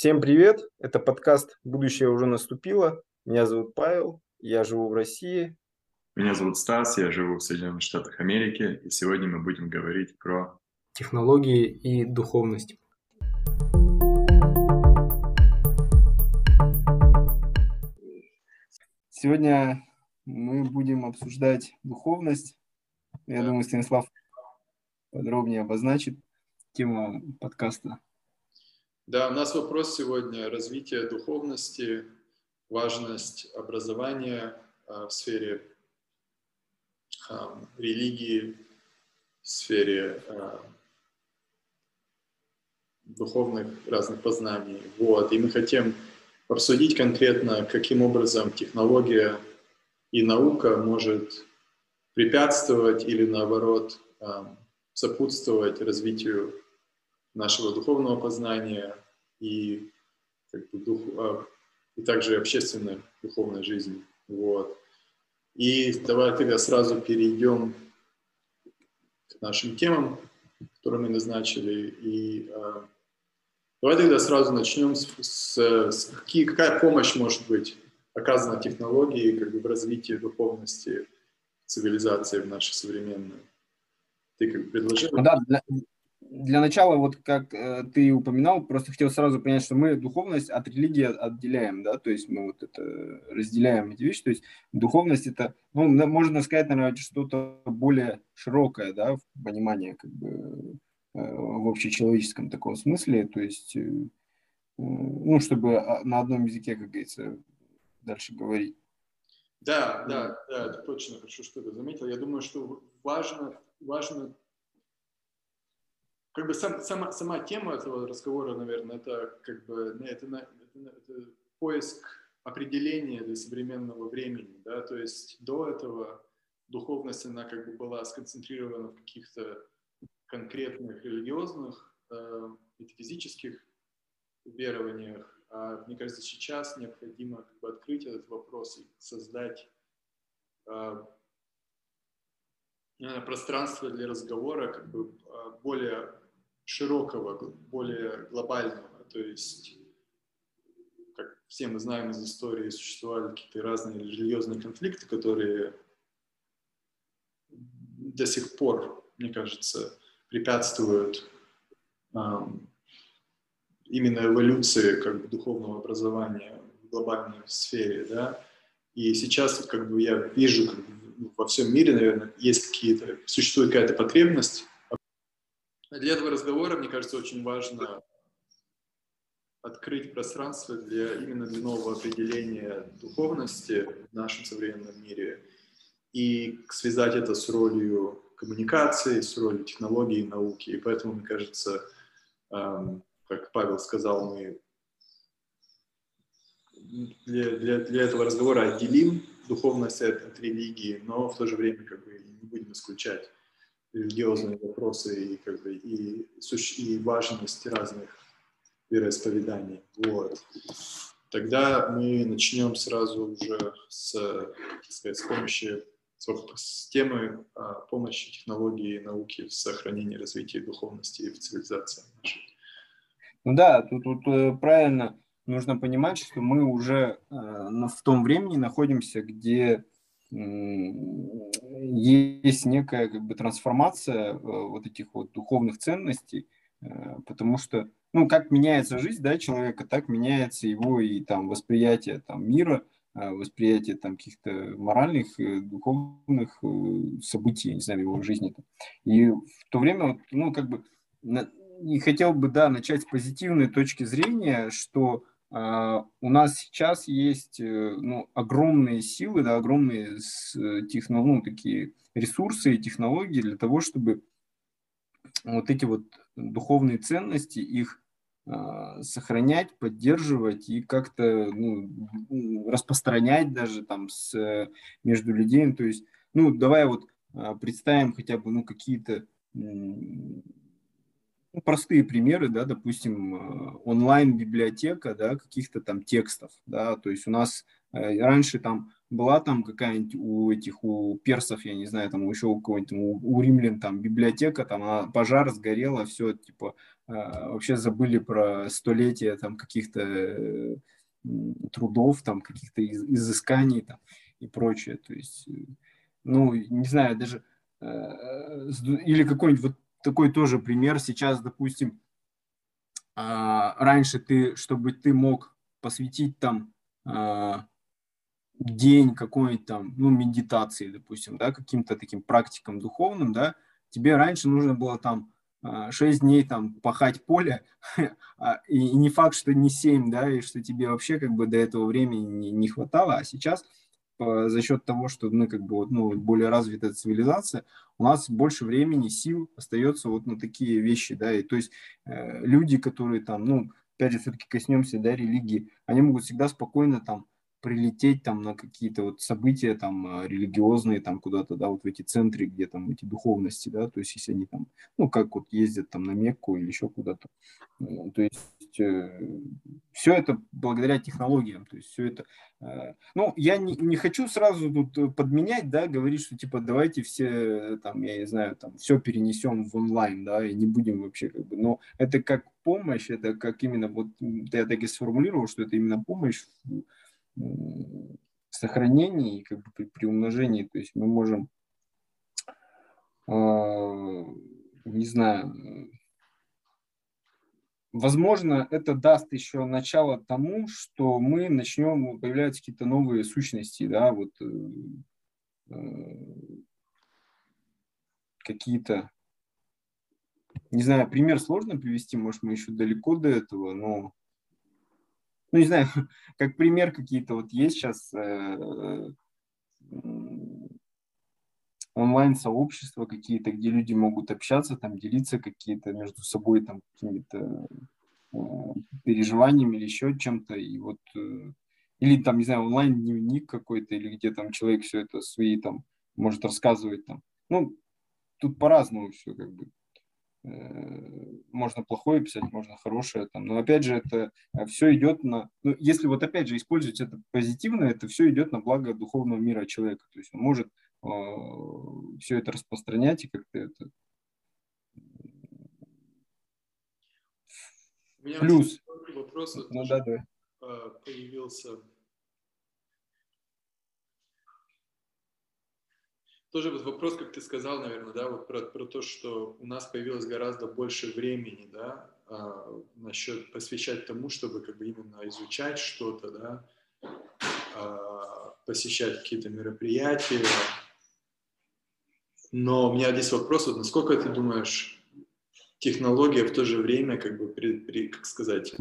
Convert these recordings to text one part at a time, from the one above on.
Всем привет! Это подкаст «Будущее уже наступило». Меня зовут Павел, я живу в России. Меня зовут Стас, я живу в Соединенных Штатах Америки, и сегодня мы будем говорить про технологии и духовность. Сегодня мы будем обсуждать духовность. Я думаю, Станислав подробнее обозначит тему подкаста. Да, у нас вопрос сегодня – развитие духовности, важность образования а, в сфере а, религии, в сфере а, духовных разных познаний. Вот. И мы хотим обсудить конкретно, каким образом технология и наука может препятствовать или наоборот сопутствовать развитию нашего духовного познания и, как бы, дух, а, и также общественной духовной жизни. Вот. И давай тогда сразу перейдем к нашим темам, которые мы назначили. И а, давай тогда сразу начнем с, с, с какие, какая помощь может быть оказана технологии как бы, в развитии духовности цивилизации в нашей современной. Ты как предложил? Да, для, для начала, вот как э, ты упоминал, просто хотел сразу понять, что мы духовность от религии отделяем, да, то есть мы вот это разделяем эти вещи, то есть духовность это, ну, можно сказать, наверное, что-то более широкое, да, в понимании, как бы, э, в общечеловеческом таком смысле, то есть, э, ну, чтобы а, на одном языке, как говорится, дальше говорить. Да, да, да, точно хорошо, что ты заметил. Я думаю, что важно, важно как бы сам, сама, сама тема этого разговора, наверное, это как бы это, это, это, это поиск определения для современного времени, да, то есть до этого духовность, она как бы была сконцентрирована в каких-то конкретных религиозных, э, метафизических верованиях, а мне кажется, сейчас необходимо как бы открыть этот вопрос и создать э, пространство для разговора как бы э, более широкого, более глобального. То есть, как все мы знаем из истории, существовали какие-то разные религиозные конфликты, которые до сих пор, мне кажется, препятствуют эм, именно эволюции как бы, духовного образования в глобальной сфере, да. И сейчас, как бы, я вижу, как бы, во всем мире, наверное, есть какие-то, существует какая-то потребность для этого разговора, мне кажется, очень важно открыть пространство для именно для нового определения духовности в нашем современном мире и связать это с ролью коммуникации, с ролью технологий и науки. И поэтому, мне кажется, эм, как Павел сказал, мы для, для, для этого разговора отделим духовность от, от религии, но в то же время как бы не будем исключать религиозные вопросы и, как бы, и, и важность разных вероисповеданий. Вот. Тогда мы начнем сразу уже с, сказать, с помощи с темы а, помощи технологии и науки в сохранении развития духовности и в цивилизации. Ну да, тут, тут э, правильно нужно понимать, что мы уже э, в том времени находимся, где есть некая как бы трансформация э, вот этих вот духовных ценностей, э, потому что, ну, как меняется жизнь, да, человека, так меняется его и там восприятие там мира, э, восприятие там каких-то моральных, духовных событий, не знаю, его жизни. И в то время, ну, как бы, и хотел бы, да, начать с позитивной точки зрения, что у нас сейчас есть э, ну, огромные силы, да, огромные э, техно, ну, такие ресурсы и технологии для того, чтобы вот эти вот духовные ценности, их uh, сохранять, поддерживать и как-то ну, распространять даже там с, между людей. То есть, ну, давай вот uh, представим хотя бы ну, какие-то простые примеры, да, допустим, э, онлайн-библиотека, да, каких-то там текстов, да, то есть у нас э, раньше там была там какая-нибудь у этих, у персов, я не знаю, там еще у кого-нибудь, у, у римлян там библиотека, там она, пожар сгорела, все, типа, э, вообще забыли про столетия там каких-то трудов, там каких-то из, изысканий там и прочее, то есть, ну, не знаю, даже, или какой-нибудь вот такой тоже пример, сейчас, допустим, э, раньше ты, чтобы ты мог посвятить там э, день какой-нибудь там, ну, медитации, допустим, да, каким-то таким практикам духовным, да, тебе раньше нужно было там 6 а, дней там пахать поле, а, и не факт, что не 7, да, и что тебе вообще как бы до этого времени не хватало, а сейчас за счет того, что мы как бы вот, ну, более развитая цивилизация, у нас больше времени, сил остается вот на такие вещи, да, и то есть э, люди, которые там, ну, опять же, все-таки коснемся, да, религии, они могут всегда спокойно там прилететь там на какие-то вот события там а, религиозные там куда-то, да, вот в эти центры, где там эти духовности, да, то есть если они там, ну, как вот ездят там на Мекку или еще куда-то, то есть э, все это благодаря технологиям, то есть все это, э, ну, я не, не хочу сразу тут подменять, да, говорить, что типа давайте все там, я не знаю, там все перенесем в онлайн, да, и не будем вообще как бы, но это как помощь, это как именно, вот я так и сформулировал, что это именно помощь сохранении и как бы при, при умножении, то есть мы можем, э, не знаю, возможно, это даст еще начало тому, что мы начнем, появляются какие-то новые сущности, да, вот э, какие-то, не знаю, пример сложно привести, может, мы еще далеко до этого, но ну, не знаю, как пример какие-то вот есть сейчас э, онлайн-сообщества какие-то, где люди могут общаться, там делиться какие-то между собой там какими-то э, переживаниями или еще чем-то, и вот э, или там, не знаю, онлайн-дневник какой-то, или где там человек все это свои там может рассказывать там. Ну, тут по-разному все как бы. Можно плохое писать, можно хорошее, там, но опять же это э, все идет на, ну, если вот опять же использовать это позитивно, это все идет на благо духовного мира человека, то есть он может э, все это распространять и как-то это У меня плюс вопрос ну, да, да. Э, появился Тоже вот вопрос, как ты сказал, наверное, да, вот про, про то, что у нас появилось гораздо больше времени, да, а, насчет посвящать тому, чтобы как бы именно изучать что-то, да, а, посещать какие-то мероприятия. Но у меня здесь вопрос, вот насколько ты думаешь, технология в то же время, как бы, при, при, как сказать,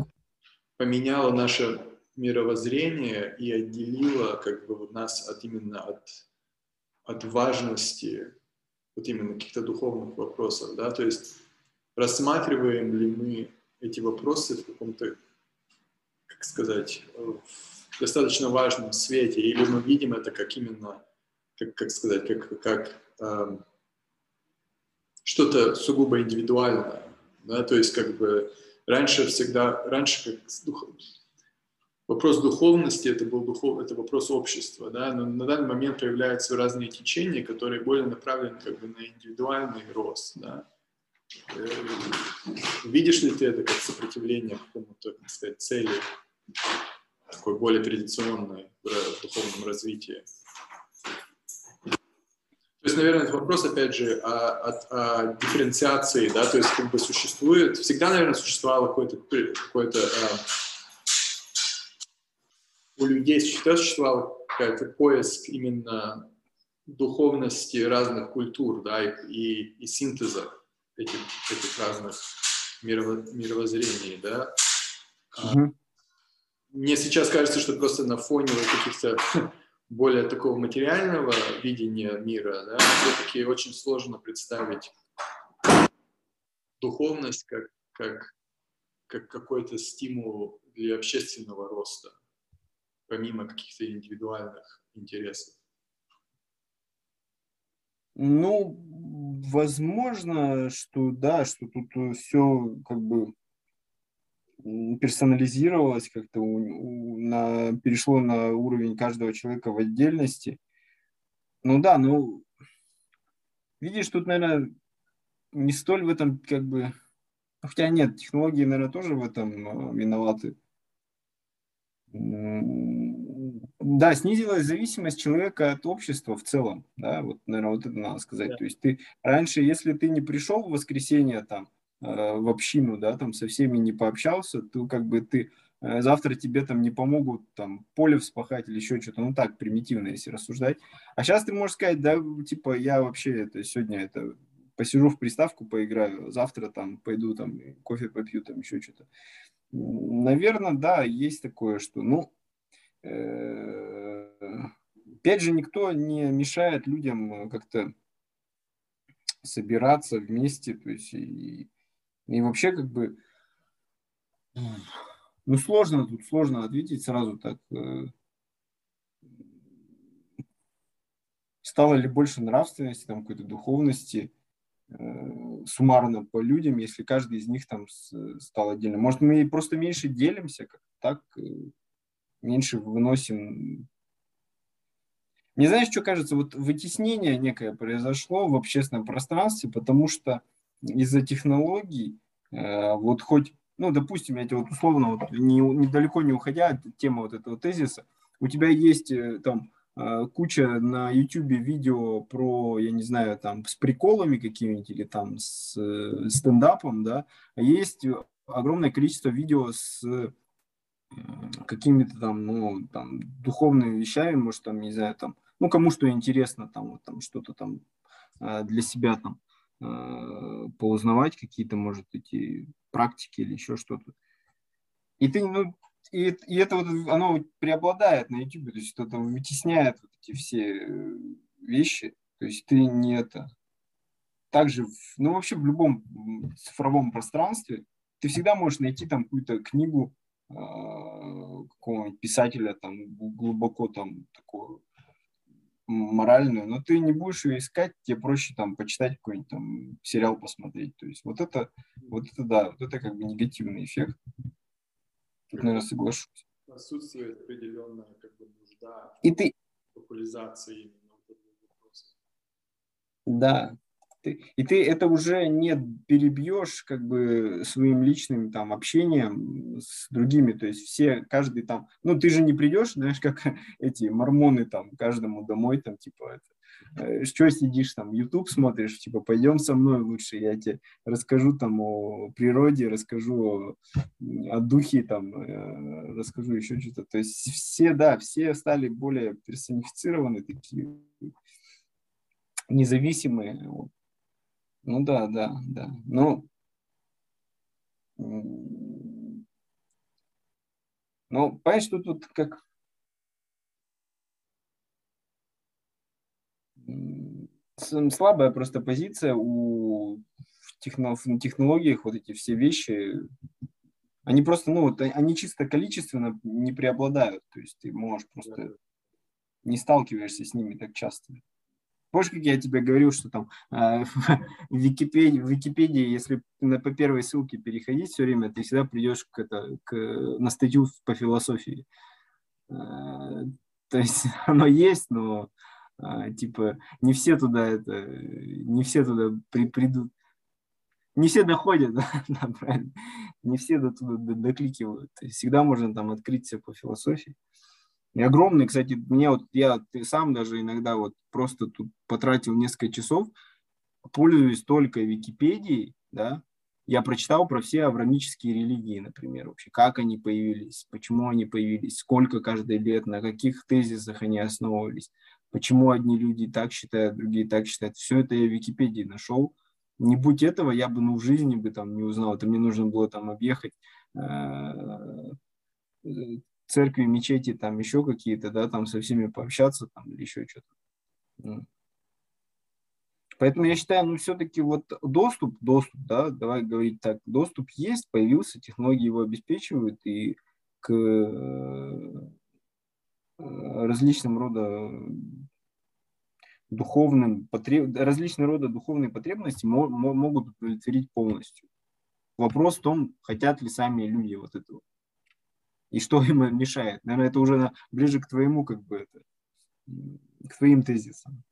поменяла наше мировоззрение и отделила как бы нас от именно от от важности вот именно каких-то духовных вопросов, да, то есть рассматриваем ли мы эти вопросы в каком-то, как сказать, в достаточно важном свете, или мы видим это как именно, как, как сказать, как, как э, что-то сугубо индивидуальное, да, то есть как бы раньше всегда, раньше как вопрос духовности это был духов, это вопрос общества, да, но на данный момент появляются разные течения, которые более направлены как бы на индивидуальный рост, да. Э, видишь ли ты это как сопротивление какому-то, так сказать, цели, такой более традиционной в духовном развитии? То есть, наверное, это вопрос, опять же, о, о, о дифференциации, да, то есть как бы существует, всегда, наверное, существовало какое-то какое-то а, у людей всегда существовал какой-то поиск именно духовности разных культур, да, и, и, и синтеза этих, этих разных мирово, мировоззрений, да. Mm-hmm. Мне сейчас кажется, что просто на фоне вот каких-то более такого материального видения мира, да, все-таки очень сложно представить духовность как, как, как какой-то стимул для общественного роста помимо каких-то индивидуальных интересов? Ну, возможно, что да, что тут все как бы персонализировалось как-то, на, перешло на уровень каждого человека в отдельности. Ну да, ну, видишь, тут, наверное, не столь в этом как бы... Хотя нет, технологии, наверное, тоже в этом э, виноваты. Да, снизилась зависимость человека от общества в целом, да, вот, наверное, вот это надо сказать. Да. То есть ты раньше, если ты не пришел в воскресенье там э, в общину, да, там со всеми не пообщался, то как бы ты э, завтра тебе там не помогут там поле вспахать или еще что-то, ну так примитивно, если рассуждать. А сейчас ты можешь сказать, да, типа я вообще это сегодня это посижу в приставку, поиграю, завтра там пойду там кофе попью, там еще что-то. Наверное, да, есть такое, что, ну, э, опять же, никто не мешает людям как-то собираться вместе, то есть и, и вообще как бы, ну, сложно тут, сложно ответить сразу так. Э, стало ли больше нравственности, там, какой-то духовности, суммарно по людям, если каждый из них там стал отдельно. Может, мы просто меньше делимся, как так, э, меньше выносим. Не знаешь, что кажется, вот вытеснение некое произошло в общественном пространстве, потому что из-за технологий, э, вот хоть, ну, допустим, я тебе вот условно, вот, не, недалеко не уходя от темы вот этого тезиса, у тебя есть там Э, куча на YouTube видео про, я не знаю, там с приколами какими-нибудь или там с э, стендапом, да, а есть огромное количество видео с какими-то там, ну, там, духовными вещами, может, там, не знаю, там, ну, кому что интересно, там, вот, там, что-то там э, для себя там поузнавать, какие-то, может, эти практики или еще что-то. И ты, ну, и, и это вот оно преобладает на YouTube, то есть это вытесняет вот эти все э, вещи. То есть ты не это. Также, ну вообще в любом цифровом пространстве ты всегда можешь найти там какую-то книгу э, какого-нибудь писателя там глубоко там такую моральную, но ты не будешь ее искать, тебе проще там почитать какой-нибудь там сериал посмотреть. То есть вот это, вот это да, вот это как бы негативный эффект. Тут, наверное, соглашусь. Отсутствует определенная как бы, нужда и ты... популяризации именно этого вопроса. Да. Ты, и ты это уже не перебьешь как бы своим личным там общением с другими, то есть все, каждый там, ну ты же не придешь, знаешь, как эти мормоны там каждому домой там типа это, что сидишь там, YouTube смотришь, типа, пойдем со мной лучше, я тебе расскажу там о природе, расскажу о, о духе, там, э, расскажу еще что-то. То есть все, да, все стали более персонифицированы, такие независимые. Ну да, да, да. Ну, ну, понимаешь, тут вот как слабая просто позиция у техно, в технологиях, вот эти все вещи, они просто, ну, вот, они чисто количественно не преобладают, то есть ты можешь просто не сталкиваешься с ними так часто. Помнишь, как я тебе говорил, что там э, в, Википедии, в Википедии, если на, по первой ссылке переходить все время, ты всегда придешь к, это, к, на статью по философии. Э, то есть оно есть, но типа, не все туда это, не все туда при, придут, не все доходят, да, правильно, не все до туда докликивают. Всегда можно там открыть все по философии. И огромный, кстати, мне вот, я ты сам даже иногда вот просто тут потратил несколько часов, пользуюсь только Википедией, да, я прочитал про все аврамические религии, например, вообще, как они появились, почему они появились, сколько каждый лет, на каких тезисах они основывались почему одни люди так считают, другие так считают. Все это я в Википедии нашел. Не будь этого, я бы ну, в жизни бы там не узнал. Это мне нужно было там объехать э, церкви, мечети, там еще какие-то, да, там со всеми пообщаться там или еще что-то. Поэтому я считаю, ну, все-таки вот доступ, доступ, да, давай говорить так, доступ есть, появился, технологии его обеспечивают, и к различным рода духовным потреб... различные рода духовные потребности могут удовлетворить полностью. Вопрос в том, хотят ли сами люди вот этого. И что им мешает. Наверное, это уже ближе к твоему, как бы, это, к твоим тезисам.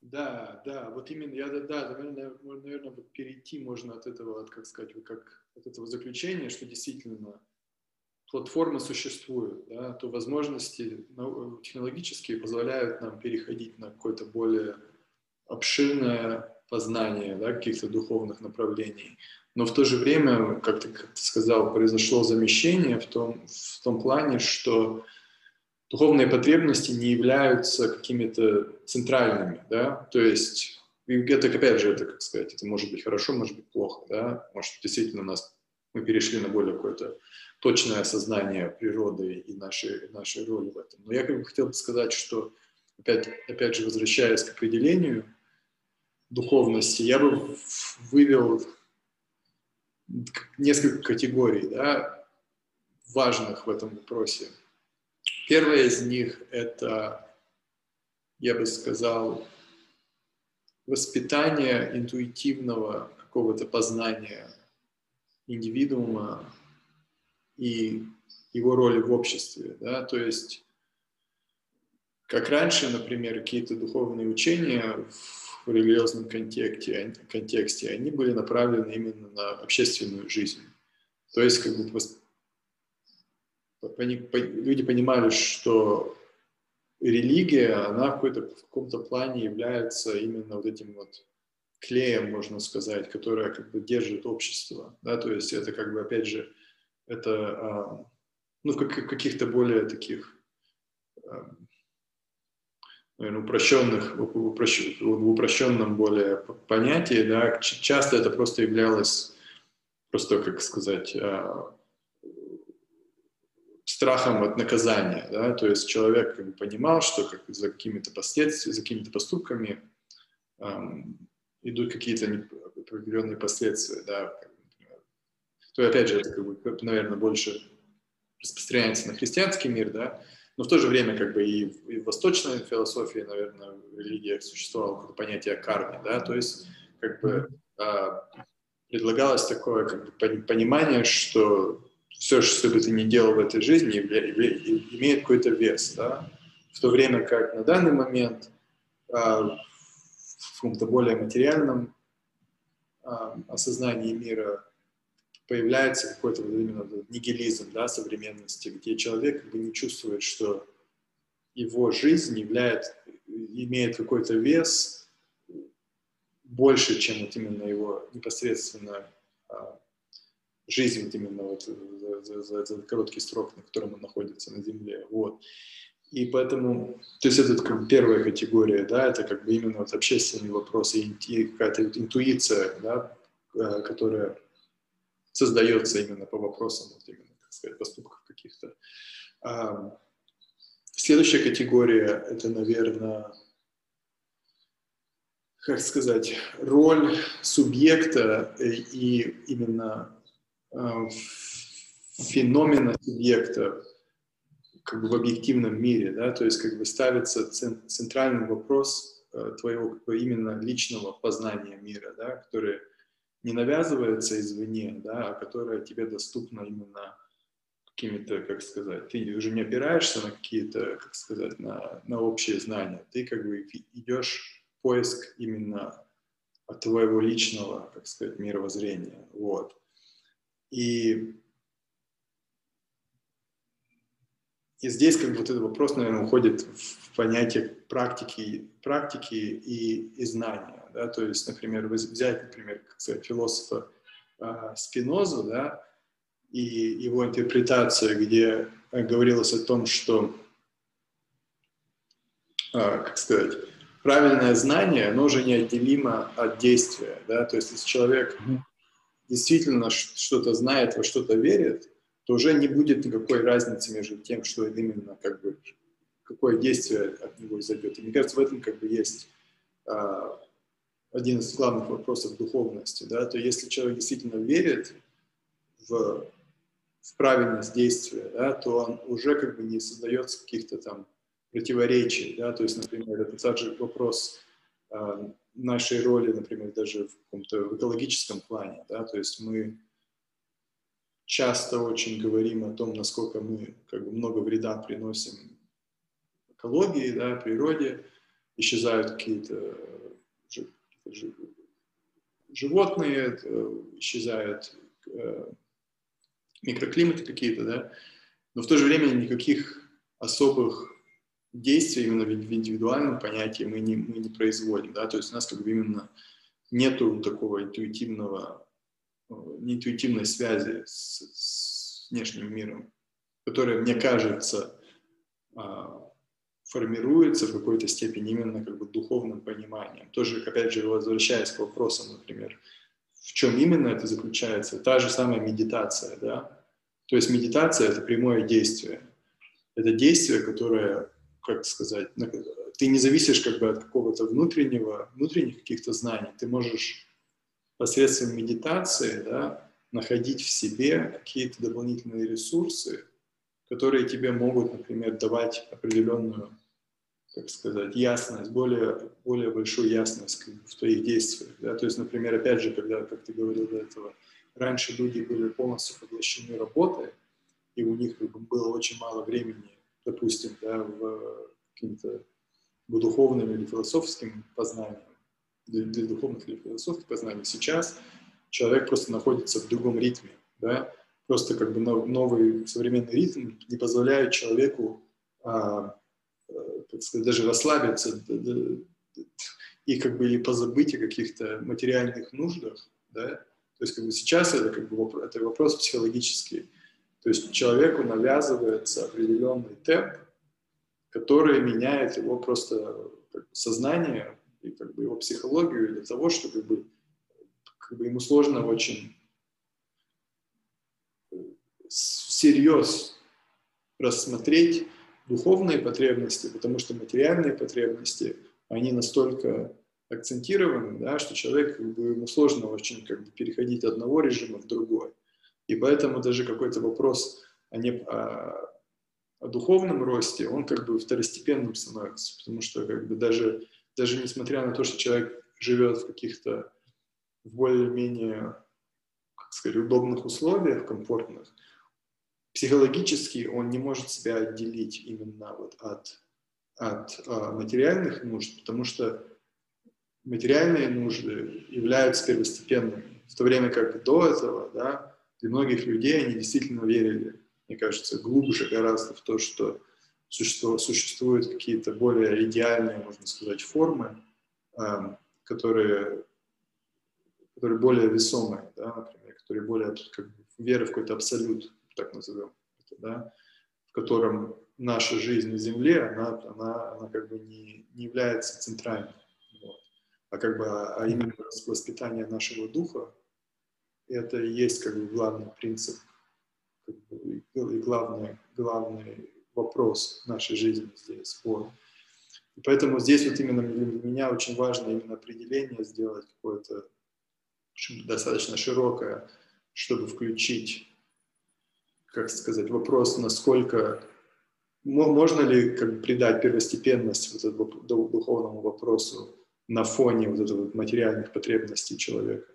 Да, да, вот именно, я, да, да, наверное, наверное, перейти можно от этого, от, как сказать, как от этого заключения, что действительно платформы существуют, да, то возможности технологические позволяют нам переходить на какое-то более обширное познание да, каких-то духовных направлений. Но в то же время, как ты, сказал, произошло замещение в том, в том плане, что духовные потребности не являются какими-то центральными, да, то есть это, опять же, это, как сказать, это может быть хорошо, может быть плохо, да, может, действительно у нас мы перешли на более какое-то точное осознание природы и нашей, нашей роли в этом. Но я как бы хотел бы сказать, что, опять, опять же, возвращаясь к определению духовности, я бы вывел несколько категорий, да, важных в этом вопросе. Первая из них – это, я бы сказал, воспитание интуитивного какого-то познания индивидуума и его роли в обществе. Да? То есть, как раньше, например, какие-то духовные учения в религиозном контексте, контексте, они были направлены именно на общественную жизнь. То есть, как бы люди понимали, что религия, она в, какой-то, в каком-то плане является именно вот этим вот клеем, можно сказать, которое как бы держит общество, да, то есть это как бы, опять же, это, а, ну, в каких-то более таких, а, наверное, упрощенных, в упрощенном более понятии, да, часто это просто являлось, просто, как сказать, а, страхом от наказания, да, то есть человек понимал, что как за какими-то последствиями, за какими-то поступками идут какие-то определенные последствия, да, то опять же это как бы, наверное, больше распространяется на христианский мир, да, но в то же время как бы и в, и в восточной философии, наверное, в религиях существовало какое-то понятие кармы, да, то есть как бы а, предлагалось такое как бы понимание, что все, что бы ты ни делал в этой жизни, имеет какой-то вес, да, в то время как на данный момент а, в каком-то более материальном а, осознании мира появляется какой-то вот именно нигилизм да, современности, где человек как бы не чувствует, что его жизнь является, имеет какой-то вес больше, чем вот именно его непосредственно а, жизнь вот именно вот за, за, за короткий срок, на котором он находится на Земле. Вот. И поэтому, то есть это как первая категория, да, это как бы именно вот общественные вопросы и какая-то интуиция, да, э, которая создается именно по вопросам, вот именно, так сказать, поступков каких-то. Следующая категория – это, наверное, как сказать, роль субъекта и именно феномена субъекта как бы в объективном мире, да, то есть как бы ставится центральный вопрос э, твоего как бы, именно личного познания мира, да, который не навязывается извне, да, а которое тебе доступно именно какими-то, как сказать, ты уже не опираешься на какие-то, как сказать, на, на общие знания, ты как бы идешь в поиск именно от твоего личного, как сказать, мировоззрения, вот. И И здесь как бы вот этот вопрос, наверное, уходит в понятие практики, практики и, и знания. Да? То есть, например, взять, например, как сказать, философа э, Спинозу, да, и его интерпретация, где говорилось о том, что, э, как сказать, правильное знание, оно уже неотделимо от действия. Да? То есть, если человек действительно что-то знает, во что-то верит, то уже не будет никакой разницы между тем, что именно как бы какое действие от него изойдет. И мне кажется, в этом как бы есть а, один из главных вопросов духовности. Да? То если человек действительно верит в, в правильность действия, да, то он уже как бы не создается каких-то там противоречий. Да? То есть, например, это также вопрос, э, нашей роли, например, даже в каком-то экологическом плане, да, то есть мы часто очень говорим о том, насколько мы как бы много вреда приносим экологии, да, природе, исчезают какие-то животные, исчезают э, микроклиматы какие-то, да, но в то же время никаких особых действий именно в индивидуальном понятии мы не, мы не производим, да, то есть у нас как бы именно нету такого интуитивного, э, интуитивной связи с, с внешним миром, которая, мне кажется, а, формируется в какой-то степени именно как бы духовным пониманием. Тоже, опять же, возвращаясь к вопросам, например, в чем именно это заключается? Та же самая медитация, да? То есть медитация – это прямое действие. Это действие, которое, как сказать, ты не зависишь как бы от какого-то внутреннего, внутренних каких-то знаний. Ты можешь посредством медитации да, находить в себе какие-то дополнительные ресурсы, которые тебе могут, например, давать определенную, как сказать, ясность, более, более большую ясность в твоих действиях. Да? То есть, например, опять же, когда, как ты говорил до этого, раньше люди были полностью поглощены работой, и у них как бы, было очень мало времени, допустим, да, в каким-то духовным или философским познаниям, для, для духовных или философских познаний. Сейчас человек просто находится в другом ритме, да, просто как бы новый современный ритм не позволяет человеку, а, э, сказать, даже расслабиться и как бы или позабыть о каких-то материальных нуждах, да. То есть как бы сейчас это как бы вопрос, это вопрос психологический. То есть человеку навязывается определенный темп, который меняет его просто бы, сознание и как бы его психологию для того, чтобы как бы, как бы ему сложно очень всерьез рассмотреть духовные потребности, потому что материальные потребности, они настолько акцентированы, да, что человек, как бы, ему сложно очень как бы, переходить от одного режима в другой. И поэтому даже какой-то вопрос о, не, о, о духовном росте, он как бы второстепенным становится, потому что как бы даже, даже несмотря на то, что человек живет в каких-то в более-менее, как сказать, удобных условиях, комфортных, психологически он не может себя отделить именно вот от, от а, материальных нужд, потому что материальные нужды являются первостепенными, в то время как до этого, да, для многих людей они действительно верили, мне кажется, глубже гораздо в то, что существуют какие-то более идеальные, можно сказать, формы, эм, которые, которые более весомые, да, например, которые более как бы, вера в какой-то абсолют так назовем, это, да, в котором наша жизнь на Земле, она, она, она как бы не, не является центральной. Вот. А как бы, а именно воспитание нашего духа, это и есть как бы главный принцип как бы, и главный, главный вопрос нашей жизни здесь. Вот. И поэтому здесь вот именно для меня очень важно именно определение сделать какое-то достаточно широкое, чтобы включить как сказать, вопрос, насколько можно ли как бы, придать первостепенность вот этому духовному вопросу на фоне вот этого материальных потребностей человека.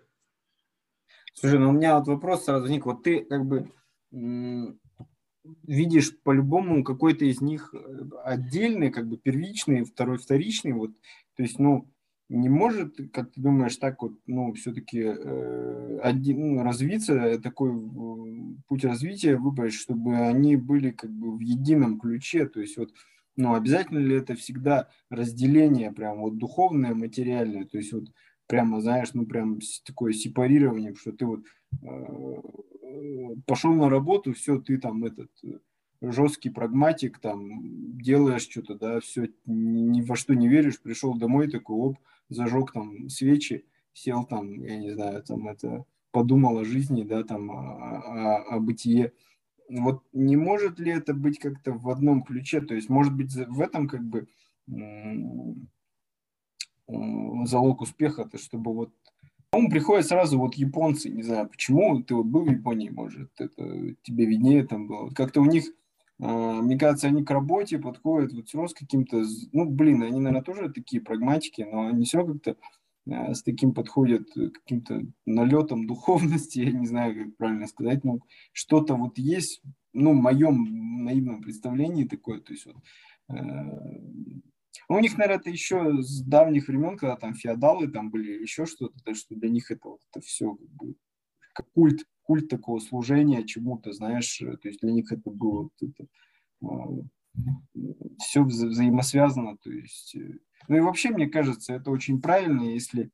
Слушай, ну у меня вот вопрос сразу возник. Вот ты как бы видишь по-любому какой-то из них э, отдельный, как бы первичный, второй вторичный. Вот, то есть, ну, не может, как ты думаешь, так вот, ну, все-таки э, один, ну, развиться, такой э, путь развития выбрать, чтобы они были как бы в едином ключе, то есть вот, ну, обязательно ли это всегда разделение прям вот духовное, материальное, то есть вот прямо, знаешь, ну, прям такое сепарирование, что ты вот э, пошел на работу, все, ты там этот жесткий прагматик, там, делаешь что-то, да, все, ни во что не веришь, пришел домой, такой, оп, зажег там свечи, сел там, я не знаю, там это, подумал о жизни, да, там, о, о, о бытие. Вот не может ли это быть как-то в одном ключе? То есть, может быть, в этом как бы залог успеха, то чтобы вот ум приходят сразу вот японцы, не знаю, почему ты вот был в Японии, может, это тебе виднее там было. Как-то у них а, мне кажется, они к работе подходят вот все равно с каким-то, ну, блин, они, наверное, тоже такие прагматики, но они все как-то а, с таким подходят каким-то налетом духовности, я не знаю, как правильно сказать, но что-то вот есть, ну, в моем наивном представлении такое, то есть вот, э, ну, у них, наверное, это еще с давних времен, когда там феодалы там были, еще что-то, то, что для них это вот это все как, бы, как культ, культ такого служения чему-то, знаешь, э, то есть для них это было вот это, все вза взаимосвязано, то есть, э, ну и вообще, мне кажется, это очень правильно, если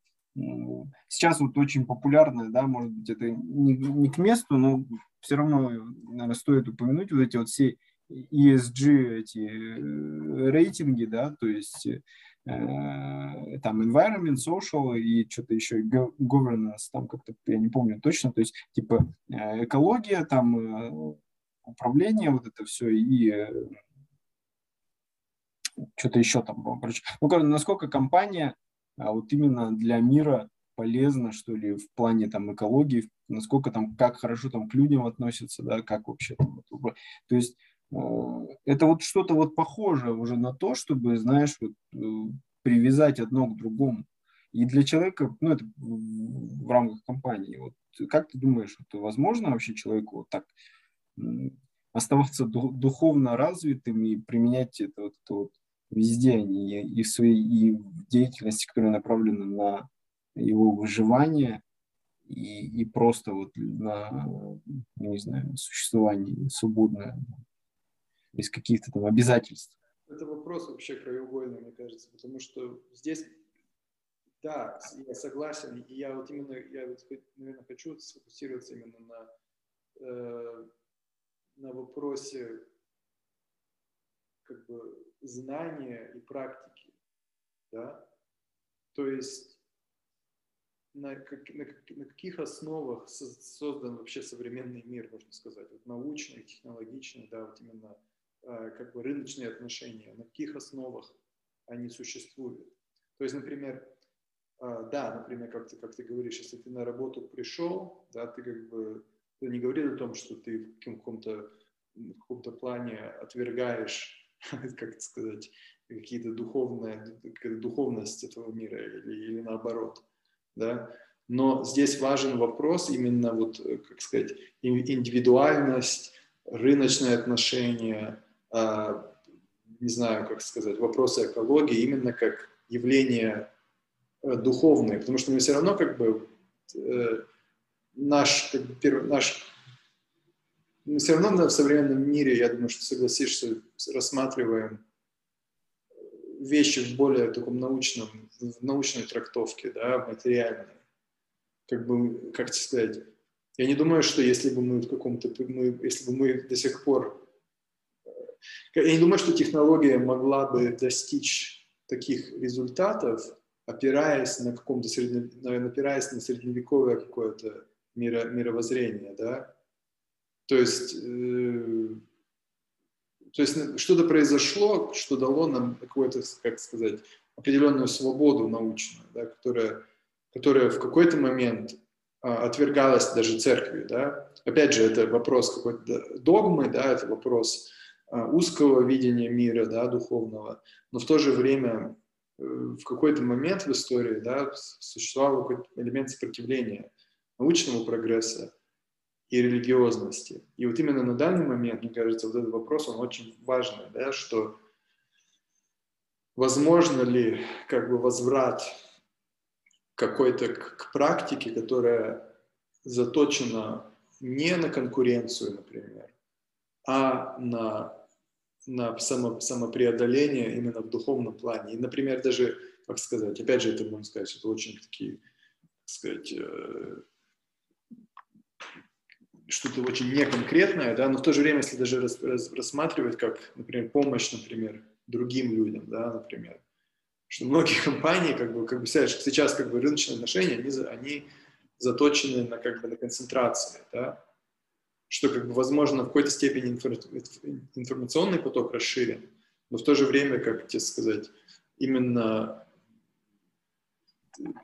сейчас вот очень популярно, да, может быть, это не, не к месту, но все равно, наверное, стоит упомянуть вот эти вот все ESG эти э, рейтинги, да, то есть э, там environment, social и что-то еще, governance, там как-то, я не помню точно, то есть типа э, экология, там э, управление, вот это все, и э, что-то еще там было. Короче, ну, насколько компания а вот именно для мира полезна, что ли, в плане там экологии, насколько там, как хорошо там к людям относятся, да, как вообще там, то есть э, это вот что-то вот похожее уже на то, чтобы, знаешь, вот, э, привязать одно к другому. И для человека, ну, это в, рамках компании. Вот как ты думаешь, это возможно вообще человеку вот так оставаться духовно развитым и применять это вот, это вот везде они и в своей и в деятельности, которая направлена на его выживание и, и просто вот на, не знаю, существование свободное, без каких-то там обязательств. Это вопрос вообще краеугольный, мне кажется, потому что здесь, да, я согласен, и я вот именно, я вот, наверное, хочу сфокусироваться именно на, э, на вопросе как бы знания и практики, да, то есть на, как, на, на каких основах создан вообще современный мир, можно сказать, вот научный, технологичный, да, вот именно как бы рыночные отношения, на каких основах они существуют. То есть, например, э, да, например, как ты, как ты говоришь, если ты на работу пришел, да, ты как бы ты не говорил о том, что ты в каком-то каком-то плане отвергаешь как это сказать, какие-то духовные, духовность этого мира или, или наоборот, да. Но здесь важен вопрос именно вот, как сказать, индивидуальность, рыночные отношения, не знаю, как сказать, вопросы экологии именно как явление э, духовное, потому что мы все равно как бы э, наш, как бы, наш мы все равно в современном мире, я думаю, что согласишься, рассматриваем вещи в более таком научном, в научной трактовке, да, материальной. Как бы, как сказать, я не думаю, что если бы мы в каком-то, мы, если бы мы до сих пор, я не думаю, что технология могла бы достичь таких результатов, опираясь на каком-то средне, опираясь на средневековое какое-то миро, мировоззрение, да, то есть, э, то есть что-то произошло, что дало нам какую-то, как сказать, определенную свободу научную, да, которая, которая в какой-то момент а, отвергалась даже церкви. Да. Опять же, это вопрос какой-то догмы, да, это вопрос узкого видения мира, да, духовного, но в то же время э, в какой-то момент в истории да, существовал какой-то элемент сопротивления научного прогресса, и религиозности. И вот именно на данный момент, мне кажется, вот этот вопрос, он очень важный, да, что возможно ли как бы возврат какой-то к практике, которая заточена не на конкуренцию, например, а на, на само, самопреодоление именно в духовном плане. И, например, даже, как сказать, опять же, это можно сказать, это очень такие, так сказать, э, что-то очень неконкретное, да, но в то же время, если даже рас, рас, рассматривать как, например, помощь, например, другим людям, да, например, что многие компании, как бы, как бы сейчас как бы рыночные отношения, они, они заточены на как бы на концентрации, да, что как бы возможно в какой-то степени информационный поток расширен, но в то же время, как тебе сказать, именно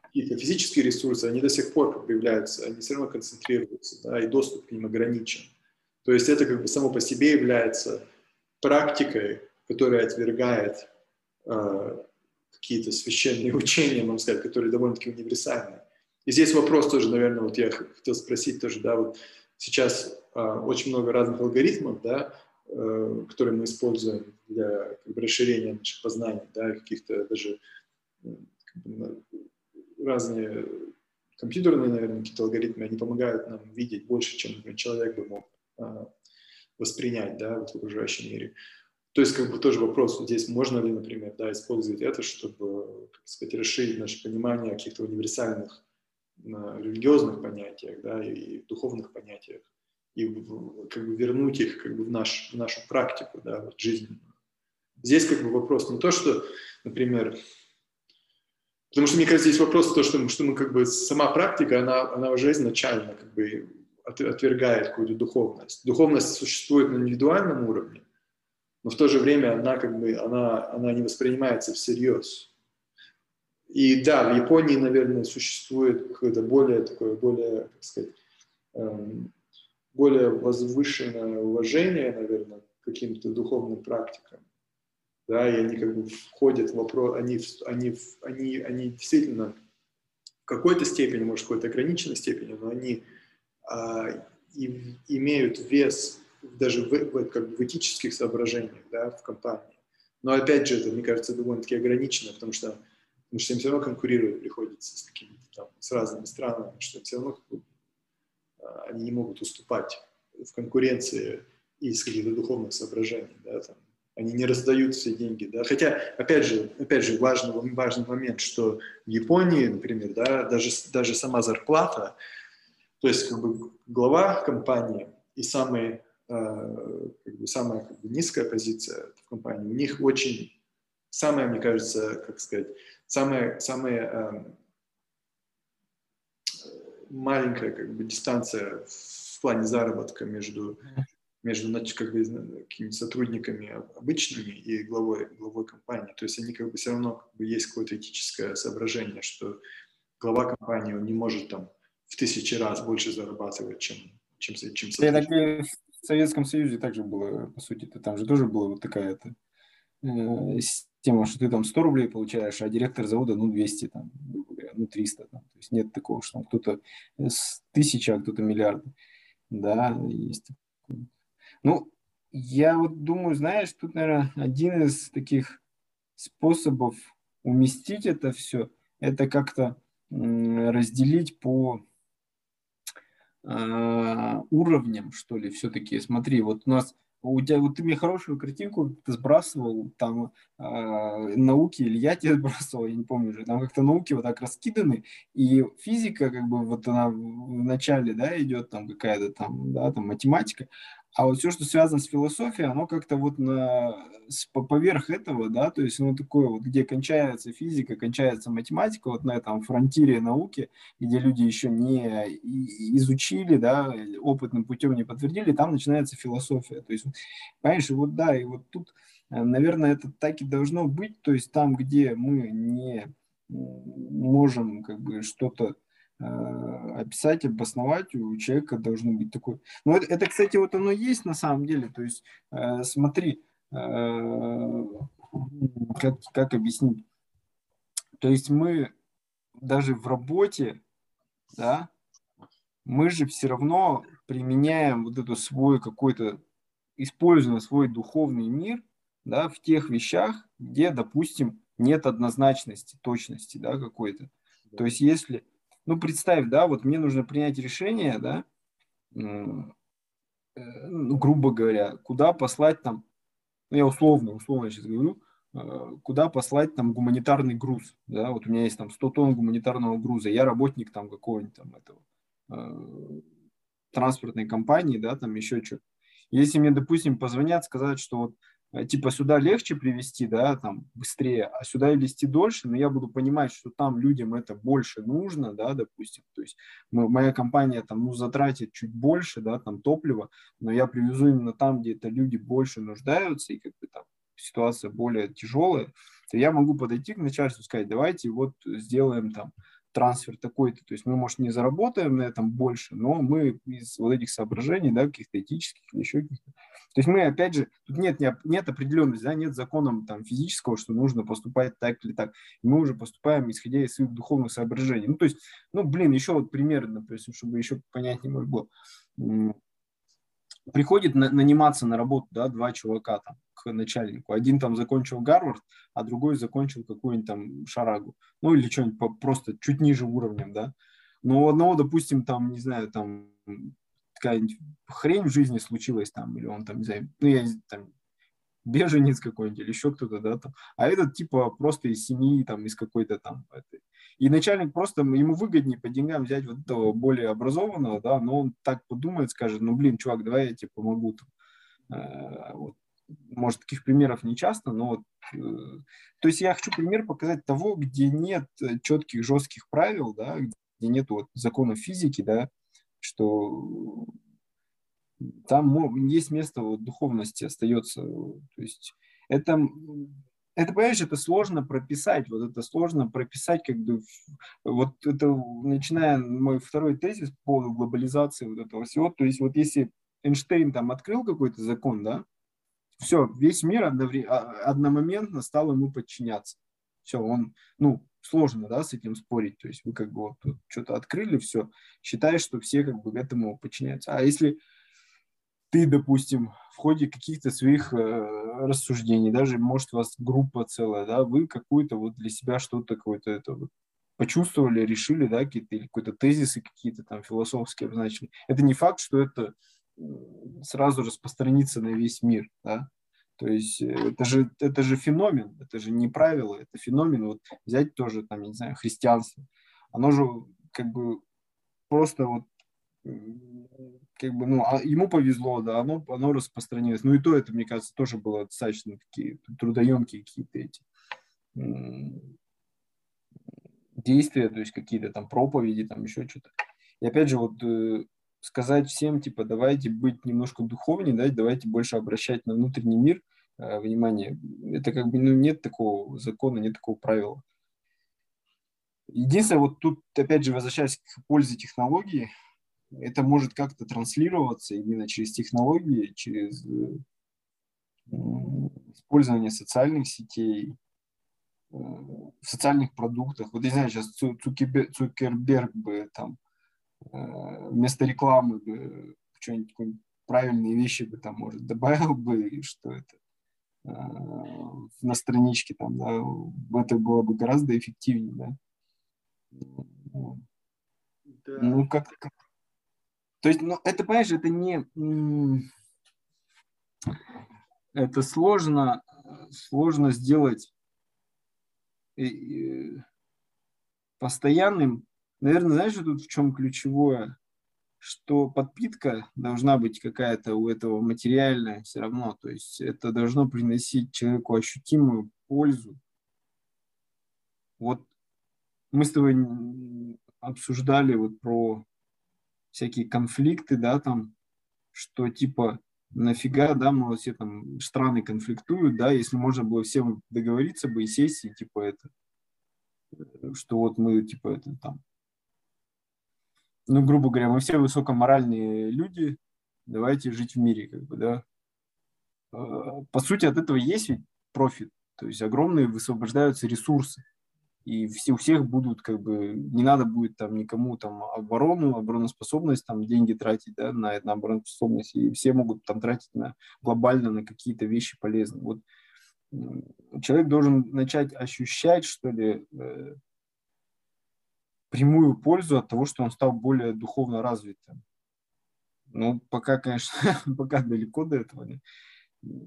какие-то физические ресурсы, они до сих пор как они все равно концентрируются, да, и доступ к ним ограничен. То есть это как бы само по себе является практикой, которая отвергает э, какие-то священные учения, можно сказать, которые довольно-таки универсальны. И здесь вопрос тоже, наверное, вот я хотел спросить тоже, да, вот сейчас э, очень много разных алгоритмов, да, э, которые мы используем для как бы, расширения наших познаний, да, каких-то даже как бы, разные компьютерные, наверное, какие-то алгоритмы, они помогают нам видеть больше, чем например, человек бы мог э, воспринять, да, в окружающем мире. То есть, как бы тоже вопрос здесь, можно ли, например, да, использовать это, чтобы, как сказать, расширить наше понимание каких-то универсальных религиозных понятиях, да, и духовных понятиях, и как бы вернуть их как бы в, наш, в нашу практику, да, вот жизненную. Здесь как бы вопрос не то, что, например, потому что мне кажется, здесь вопрос то, что, что мы как бы сама практика, она, она уже изначально как бы отвергает какую-то духовность. Духовность существует на индивидуальном уровне, но в то же время она как бы она, она не воспринимается всерьез. И да, в Японии, наверное, существует какое-то более такое, более, как сказать, эм, более возвышенное уважение, наверное, к каким-то духовным практикам. Да, и они как бы входят в вопрос, они, они, они, они действительно в какой-то степени, может, в какой-то ограниченной степени, но они а, и, имеют вес даже в, в, как бы в этических соображениях да, в компании. Но опять же, это, мне кажется, довольно-таки ограничено, потому что потому что им все равно конкурировать приходится с какими-то там, с разными странами, что все равно а, они не могут уступать в конкуренции из каких-то духовных соображений, да, там, они не раздают все деньги, да, хотя, опять же, опять же, важный, важный момент, что в Японии, например, да, даже, даже сама зарплата, то есть, как бы, глава компании и самый, э, как бы, самая как бы, низкая позиция в компании, у них очень, самая, мне кажется, как сказать, самая, самая э, маленькая как бы, дистанция в плане заработка между, между как бы, какими-то сотрудниками обычными и главой, главой компании. То есть они как бы все равно как бы, есть какое-то этическое соображение, что глава компании он не может там в тысячи раз больше зарабатывать, чем, чем, чем сотрудник. В Советском Союзе также было, по сути, там же тоже была вот такая то э, тема, что ты там 100 рублей получаешь, а директор завода, ну, 200, там, ну, 300. Там. То есть нет такого, что кто-то с тысяча, а кто-то миллиард. Да, есть. Ну, я вот думаю, знаешь, тут, наверное, один из таких способов уместить это все, это как-то разделить по э, уровням, что ли, все-таки. Смотри, вот у нас у тебя, вот ты мне хорошую картинку ты сбрасывал, там э, науки, или я тебе сбрасывал, я не помню уже, там как-то науки вот так раскиданы, и физика, как бы, вот она в начале, да, идет там какая-то там, да, там математика, а вот все, что связано с философией, оно как-то вот на, поверх этого, да, то есть, ну, такое вот, где кончается физика, кончается математика, вот на этом фронтире науки, где люди еще не изучили, да, опытным путем не подтвердили, там начинается философия. То есть, понимаешь, вот да, и вот тут, э, наверное, это так и должно быть, то есть там, где мы не можем как бы что-то описать, обосновать, у человека должно быть такой. Ну, это, это, кстати, вот оно есть на самом деле. То есть, э, смотри, э, как, как объяснить. То есть мы даже в работе, да, мы же все равно применяем вот эту свой какой-то, используем свой духовный мир, да, в тех вещах, где, допустим, нет однозначности, точности, да, какой-то. То есть если ну, представь, да, вот мне нужно принять решение, да, э, ну, грубо говоря, куда послать там, ну, я условно, условно сейчас говорю, э, куда послать там гуманитарный груз, да, вот у меня есть там 100 тонн гуманитарного груза, я работник там какого-нибудь там этого э, транспортной компании, да, там еще что-то. Если мне, допустим, позвонят, сказать, что вот типа сюда легче привести, да, там быстрее, а сюда вести дольше, но я буду понимать, что там людям это больше нужно, да, допустим, то есть мы, моя компания там, ну, затратит чуть больше, да, там топлива, но я привезу именно там, где это люди больше нуждаются и как бы там ситуация более тяжелая, то я могу подойти к начальству и сказать, давайте вот сделаем там трансфер такой-то, то есть мы, может, не заработаем на этом больше, но мы из вот этих соображений, да, каких-то этических или еще каких-то, то есть мы, опять же, тут нет, нет определенности, да, нет законом там физического, что нужно поступать так или так. Мы уже поступаем, исходя из своих духовных соображений. Ну, то есть, ну, блин, еще вот пример, например, чтобы еще понятнее было. Приходит на, наниматься на работу, да, два чувака там к начальнику. Один там закончил Гарвард, а другой закончил какую-нибудь там шарагу. Ну, или что-нибудь просто чуть ниже уровнем, да. Но у одного, допустим, там, не знаю, там какая-нибудь хрень в жизни случилась там, или он там, не знаю, ну, я там, беженец какой-нибудь или еще кто-то, да, там, а этот типа просто из семьи, там, из какой-то там, этой. и начальник просто, ему выгоднее по деньгам взять вот этого более образованного, да, но он так подумает, скажет, ну, блин, чувак, давай я тебе помогу, там. Э, вот. может, таких примеров не часто, но вот, э, то есть я хочу пример показать того, где нет четких, жестких правил, да, где нет вот законов физики, да, что там есть место вот, духовности остается. То есть это, это, понимаешь, это сложно прописать, вот это сложно прописать, как бы, вот это, начиная мой второй тезис по поводу глобализации вот этого всего, то есть вот если Эйнштейн там открыл какой-то закон, да, все, весь мир одновременно, одномоментно стал ему подчиняться. Все, он, ну, сложно, да, с этим спорить. То есть вы как бы вот что-то открыли, все, считаешь, что все как бы этому подчиняются. А если ты, допустим, в ходе каких-то своих э, рассуждений, даже, может, у вас группа целая, да, вы какую-то вот для себя что-то какое-то это вот почувствовали, решили, да, какие-то или какие-то тезисы какие-то там философские обозначили. Это не факт, что это сразу распространится на весь мир, да. То есть э, это же, это же феномен, это же не правило, это феномен. Вот взять тоже, там, не знаю, христианство. Оно же как бы просто вот как бы, ну, а ему повезло, да, оно, оно распространилось. Ну и то это, мне кажется, тоже было достаточно такие трудоемкие какие-то эти действия, то есть какие-то там проповеди, там еще что-то. И опять же, вот э, сказать всем, типа, давайте быть немножко духовнее, да, давайте больше обращать на внутренний мир э, внимание. Это как бы, ну, нет такого закона, нет такого правила. Единственное, вот тут, опять же, возвращаясь к пользе технологии, это может как-то транслироваться именно через технологии, через э, использование социальных сетей, э, в социальных продуктах. Вот я знаю, сейчас Цукерберг бы там вместо рекламы бы что-нибудь правильные вещи бы там, может, добавил бы, что это э, на страничке там, да, это было бы гораздо эффективнее, да. да. Ну, как, как... То есть, ну, это, понимаешь, это не... Это сложно, сложно сделать постоянным Наверное, знаешь, тут в чем ключевое? Что подпитка должна быть какая-то у этого материальная все равно. То есть это должно приносить человеку ощутимую пользу. Вот мы с тобой обсуждали вот про всякие конфликты, да, там, что типа нафига, да, мы все там страны конфликтуют, да, если можно было всем договориться бы и сесть, и типа это, что вот мы, типа, это там, ну, грубо говоря, мы все высокоморальные люди, давайте жить в мире, как бы, да. А, по сути, от этого есть ведь профит, то есть огромные высвобождаются ресурсы, и все, у всех будут, как бы, не надо будет там никому там оборону, обороноспособность, там деньги тратить, да, на, на обороноспособность, и все могут там тратить на, глобально на какие-то вещи полезные. Вот человек должен начать ощущать, что ли, э, прямую пользу от того, что он стал более духовно развитым. Ну, пока, конечно, пока далеко до этого.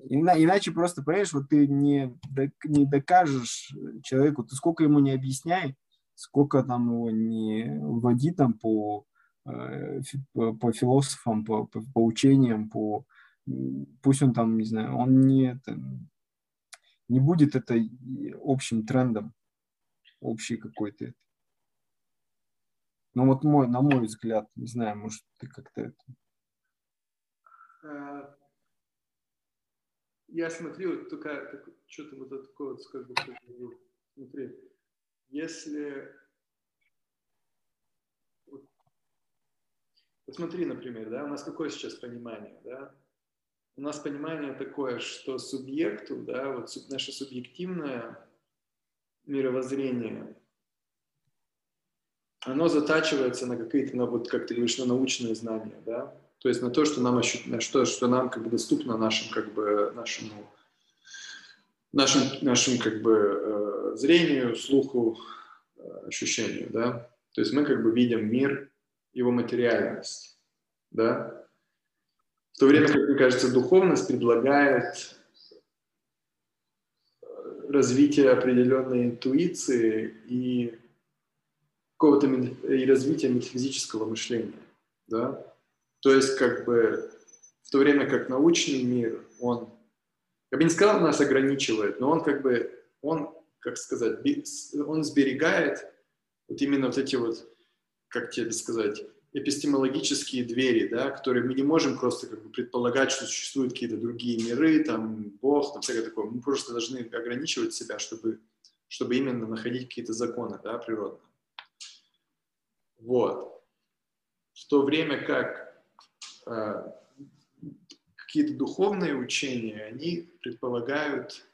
Иначе просто, понимаешь, вот ты не, не докажешь человеку, ты сколько ему не объясняй, сколько там его не вводи там по, э, по философам, по, по, по учениям, по, пусть он там, не знаю, он не, это, не будет это общим трендом, общий какой-то. Ну вот мой, на мой взгляд, не знаю, может ты как-то это... Э, я смотрю, вот только что-то вот такое вот скажу. Смотри, если... Посмотри, например, да, у нас какое сейчас понимание, да? У нас понимание такое, что субъекту, да, вот наше субъективное мировоззрение, оно затачивается на какие-то, на, вот как ты говоришь, на научные знания, да, то есть на то, что нам, ощут... на что, что нам как бы доступно нашим, как бы, нашему, нашим, нашим как бы э, зрению, слуху, э, ощущению, да. То есть мы как бы видим мир, его материальность, да. В то время, как мне кажется, духовность предлагает э, развитие определенной интуиции и какого-то и развития метафизического мышления, да. То есть, как бы, в то время как научный мир, он, я бы не сказал, нас ограничивает, но он как бы, он, как сказать, он сберегает вот именно вот эти вот, как тебе сказать, эпистемологические двери, да, которые мы не можем просто как бы предполагать, что существуют какие-то другие миры, там, Бог, там, всякое такое. Мы просто должны ограничивать себя, чтобы, чтобы именно находить какие-то законы, да, природные. Вот. В то время как Э, какие-то духовные учения, они предполагают,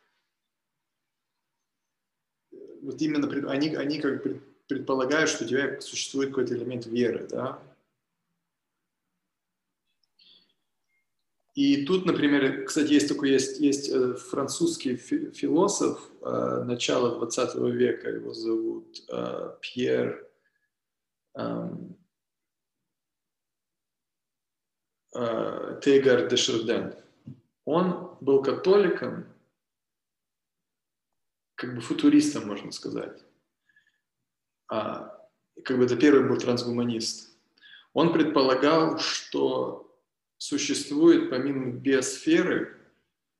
вот именно, они, они как бы предполагают, что у тебя существует какой-то элемент веры, да. И тут, например, кстати, есть такой, есть, есть э, французский философ э, начала 20 века, его зовут Пьер э, Тейгар де Шерден, он был католиком, как бы футуристом, можно сказать. А, как бы это первый был трансгуманист. Он предполагал, что существует помимо биосферы,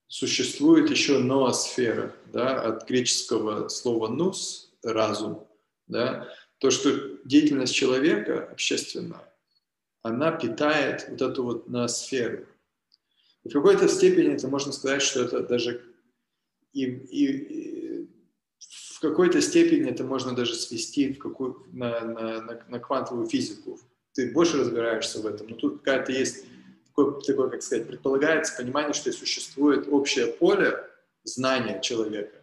существует еще ноосфера, да, от греческого слова «нус» – разум, да, то, что деятельность человека общественная, она питает вот эту вот ноосферу. И в какой-то степени это можно сказать, что это даже и, и, и в какой-то степени это можно даже свести в какую, на, на, на, на квантовую физику. Ты больше разбираешься в этом, но тут какая-то есть такое, такое, как сказать, предполагается понимание, что существует общее поле знания человека.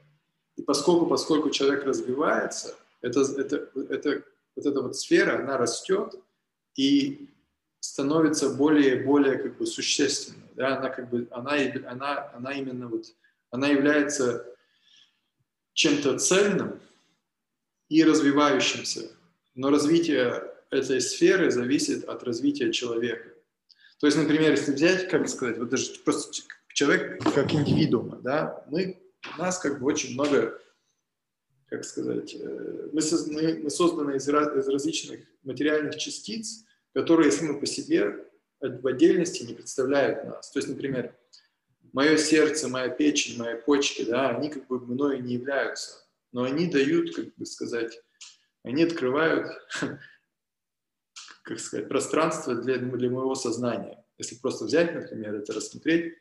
И поскольку, поскольку человек развивается, это, это, это, вот эта вот сфера, она растет, и становится более и более как бы существенной. Да? Она как бы она, она, она именно вот она является чем-то цельным и развивающимся. Но развитие этой сферы зависит от развития человека. То есть, например, если взять, как сказать, вот даже просто человек как индивидуума, да, мы, у нас как бы очень много, как сказать, э, мы, мы, мы созданы из, раз, из различных материальных частиц, которые, мы по себе в отдельности не представляют нас. То есть, например, мое сердце, моя печень, мои почки, да, они как бы мною не являются, но они дают, как бы сказать, они открывают, как сказать, пространство для, для моего сознания. Если просто взять, например, это рассмотреть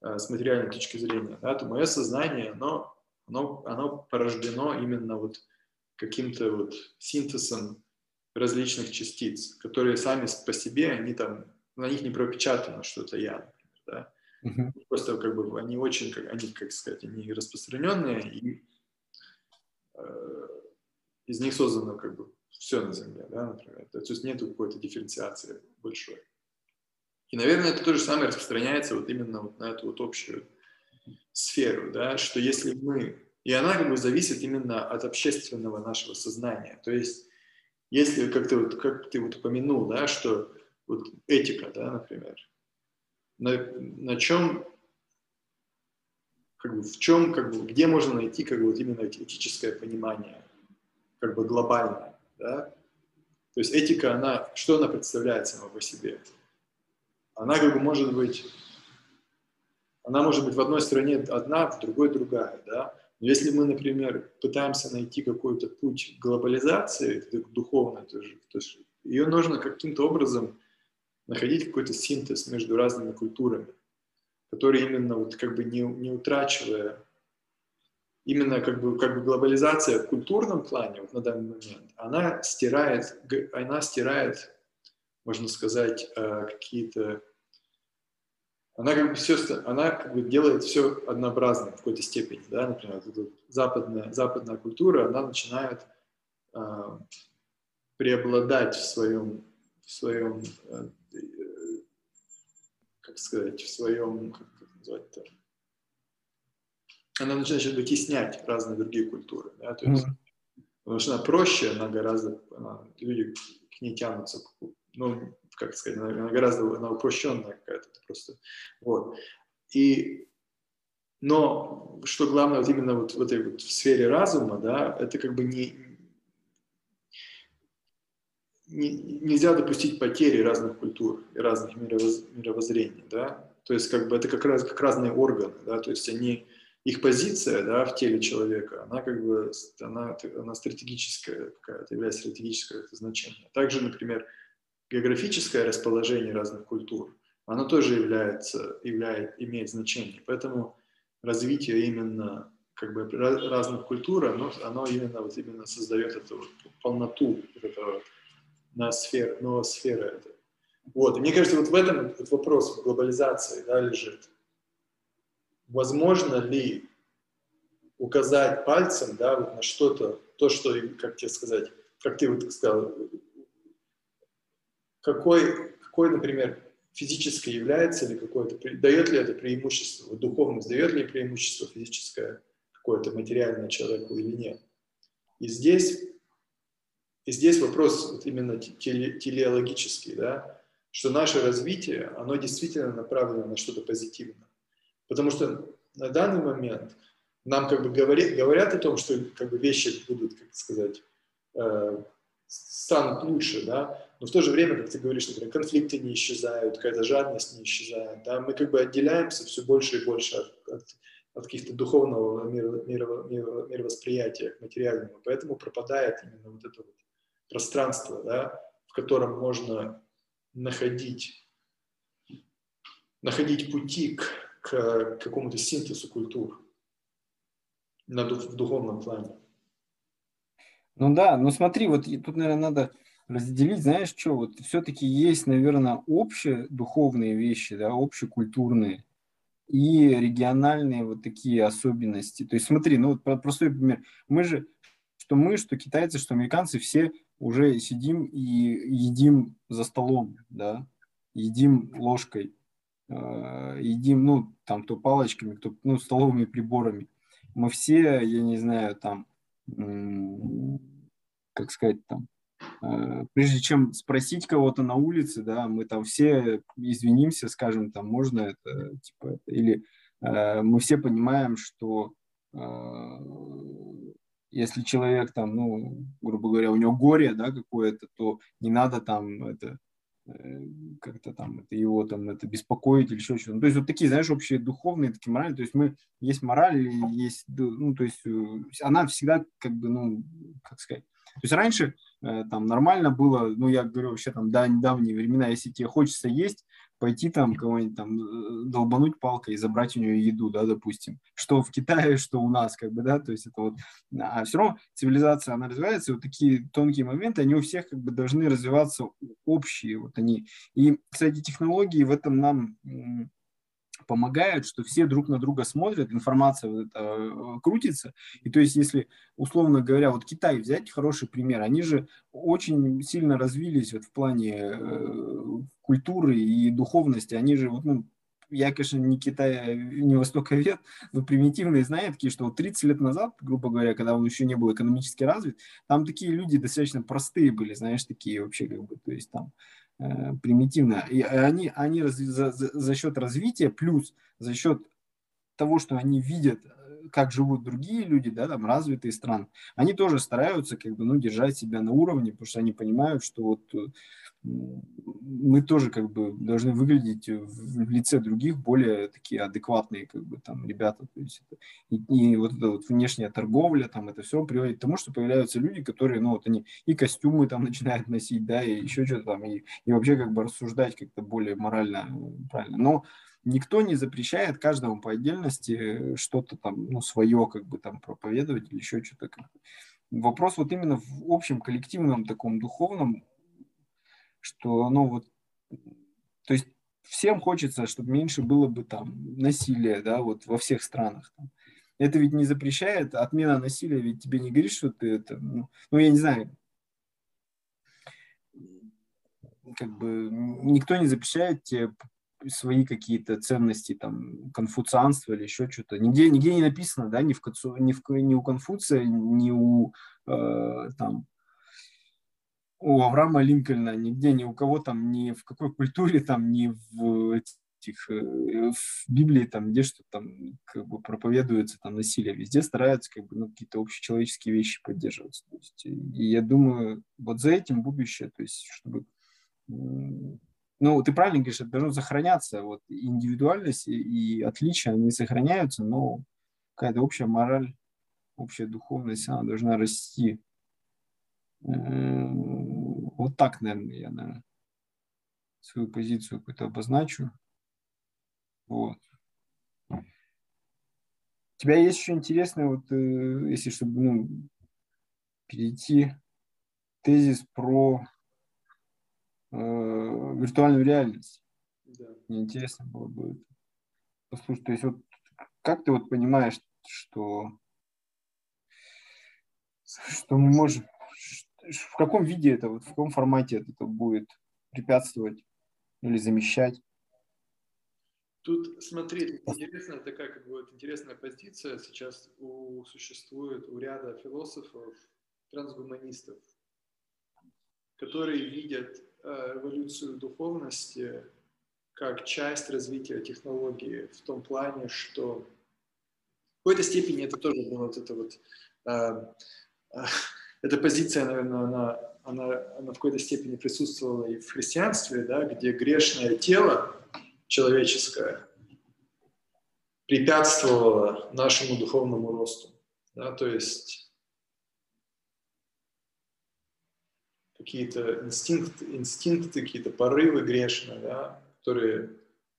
э, с материальной точки зрения, да, то мое сознание, оно, оно, оно порождено именно вот каким-то вот синтезом различных частиц, которые сами по себе, они там, на них не пропечатано, что это я, например, да. Uh-huh. Просто как бы они очень, как, они, как сказать, они распространенные, и э, из них создано как бы все на Земле, да, например. То есть нет какой-то дифференциации большой. И, наверное, это то же самое распространяется вот именно вот на эту вот общую сферу, да, что если мы... И она как бы зависит именно от общественного нашего сознания. То есть если, как ты, вот, как ты вот упомянул, да, что вот этика, да, например, на, на чем, как бы, в чем, как бы, где можно найти, как бы, вот именно этическое понимание, как бы глобальное, да? То есть этика, она, что она представляет сама по себе? Она как бы может быть, она может быть в одной стране одна, в другой другая, да? Но если мы, например, пытаемся найти какой-то путь глобализации, духовной тоже, то есть ее нужно каким-то образом находить какой-то синтез между разными культурами, который именно вот как бы не, не утрачивая, именно как бы, как бы глобализация в культурном плане вот на данный момент, она стирает, она стирает можно сказать, э, какие-то... Она как бы все, она как бы делает все однообразно в какой-то степени, да, например, вот западная, западная культура, она начинает э, преобладать в своем, в своем, э, как сказать, в своем, как это назвать-то, она начинает вытеснять разные другие культуры, да, то есть, mm-hmm. потому что она проще, она гораздо, она, люди к ней тянутся, ну, как сказать, она, гораздо, она упрощенная какая-то просто, вот, и но что главное вот именно вот в этой вот в сфере разума, да, это как бы не, не нельзя допустить потери разных культур и разных мировоз, мировоззрений, да, то есть как бы это как раз как разные органы, да, то есть они их позиция да, в теле человека, она как бы она, она стратегическая какая-то, является стратегическое значение. Также, например, географическое расположение разных культур, оно тоже является, являет, имеет значение. Поэтому развитие именно как бы разных культур, оно, оно именно, вот именно создает эту вот полноту вот этого на сфер, ноосферы. Это. Вот. И мне кажется, вот в этом вот вопрос глобализации да, лежит возможно ли указать пальцем да, вот на что-то, то, что, как тебе сказать, как ты вот сказал, какой, какой, например, физическое является ли какое-то, дает ли это преимущество, вот духовность дает ли преимущество физическое какое-то материальное человеку или нет. И здесь, и здесь вопрос вот именно теле, телеологический, да, что наше развитие, оно действительно направлено на что-то позитивное. Потому что на данный момент нам как бы говорят, говорят о том, что как бы вещи будут, как сказать, э, станут лучше, да, но в то же время, как ты говоришь, например, конфликты не исчезают, какая-то жадность не исчезает, да, мы как бы отделяемся все больше и больше от, от, от каких-то духовного мира, мира, мира, мировосприятия к материальному, поэтому пропадает именно вот это вот пространство, да, в котором можно находить, находить пути к к какому-то синтезу культур на, в духовном плане. Ну да, ну смотри, вот тут, наверное, надо разделить, знаешь, что, вот все-таки есть, наверное, общие духовные вещи, да, общекультурные и региональные вот такие особенности. То есть смотри, ну вот простой пример. Мы же, что мы, что китайцы, что американцы, все уже сидим и едим за столом, да, едим ложкой. Э, едим, ну, там, то палочками, кто, ну, столовыми приборами. Мы все, я не знаю, там, как сказать, там, прежде чем спросить кого-то на улице, да, мы там все извинимся, скажем, там, можно это, типа, это, или э, мы все понимаем, что если человек там, ну, грубо говоря, у него горе, да, какое-то, то не надо там это Э, как-то там это его там это беспокоить или еще что-то. Ну, то есть вот такие, знаешь, общие духовные, такие морали. То есть мы есть мораль, есть, ну, то есть э, она всегда как бы, ну, как сказать. То есть раньше э, там нормально было, ну, я говорю вообще там, да, недавние времена, если тебе хочется есть, пойти там кого-нибудь там э, долбануть палкой и забрать у нее еду, да, допустим, что в Китае, что у нас, как бы, да, то есть это вот, а все равно цивилизация, она развивается, и вот такие тонкие моменты, они у всех как бы должны развиваться общие, вот они. И, кстати, технологии в этом нам помогают, что все друг на друга смотрят, информация вот эта э, крутится. И то есть, если, условно говоря, вот Китай взять хороший пример, они же очень сильно развились вот в плане э, культуры и духовности. Они же, вот, ну, я, конечно, не Китай, не востоковед, но примитивные знают, такие, что вот 30 лет назад, грубо говоря, когда он еще не был экономически развит, там такие люди достаточно простые были, знаешь, такие вообще как бы, то есть там примитивно. И они, они раз, за, за, за счет развития, плюс за счет того, что они видят, э, как живут другие люди, да, там развитые страны, они тоже стараются как бы, ну, держать себя на уровне, потому что они понимают, что вот э, мы тоже как бы должны выглядеть в лице других более такие адекватные как бы там ребята. То есть это, и, и вот эта вот внешняя торговля, там это все приводит к тому, что появляются люди, которые, ну вот они и костюмы там начинают носить, да, и еще что-то там, и, и вообще как бы рассуждать как-то более морально правильно. Но никто не запрещает каждому по отдельности что-то там, ну, свое как бы там проповедовать или еще что-то. Вопрос вот именно в общем коллективном таком духовном что, ну вот, то есть всем хочется, чтобы меньше было бы там насилия, да, вот во всех странах. Там. Это ведь не запрещает, отмена насилия ведь тебе не говорит, что ты это, ну, ну я не знаю, как бы никто не запрещает тебе свои какие-то ценности, там, конфуцианство или еще что-то. Нигде, нигде не написано, да, ни, в, ни, в, ни у Конфуция, ни у, э, там, у Авраама Линкольна, нигде, ни у кого там, ни в какой культуре, там, ни в этих, э, в Библии, там, где что там, как бы проповедуется там насилие, везде стараются, как бы, ну, какие-то общечеловеческие вещи поддерживать. То есть, и я думаю, вот за этим будущее, то есть, чтобы ну, ты правильно говоришь, это должно сохраняться. Вот индивидуальность и, отличия, они сохраняются, но какая-то общая мораль, общая духовность, она должна расти. Вот так, наверное, я, наверное, свою позицию какую-то обозначу. Вот. У тебя есть еще интересное, вот, э, если чтобы ну, перейти тезис про виртуальную реальность. Да. Мне интересно было бы послушать. То есть вот как ты вот понимаешь, что, что мы можем, в каком виде это, вот в каком формате это будет препятствовать или замещать? Тут, смотри, интересная такая, как бы, вот, интересная позиция сейчас у, существует у ряда философов, трансгуманистов, которые видят Э, эволюцию духовности как часть развития технологии в том плане, что в какой-то степени это тоже было вот это вот э, э, эта позиция, наверное, она, она, она в какой-то степени присутствовала и в христианстве, да, где грешное тело человеческое препятствовало нашему духовному росту. Да, то есть какие-то инстинкты, инстинкты какие-то порывы грешные, да, которые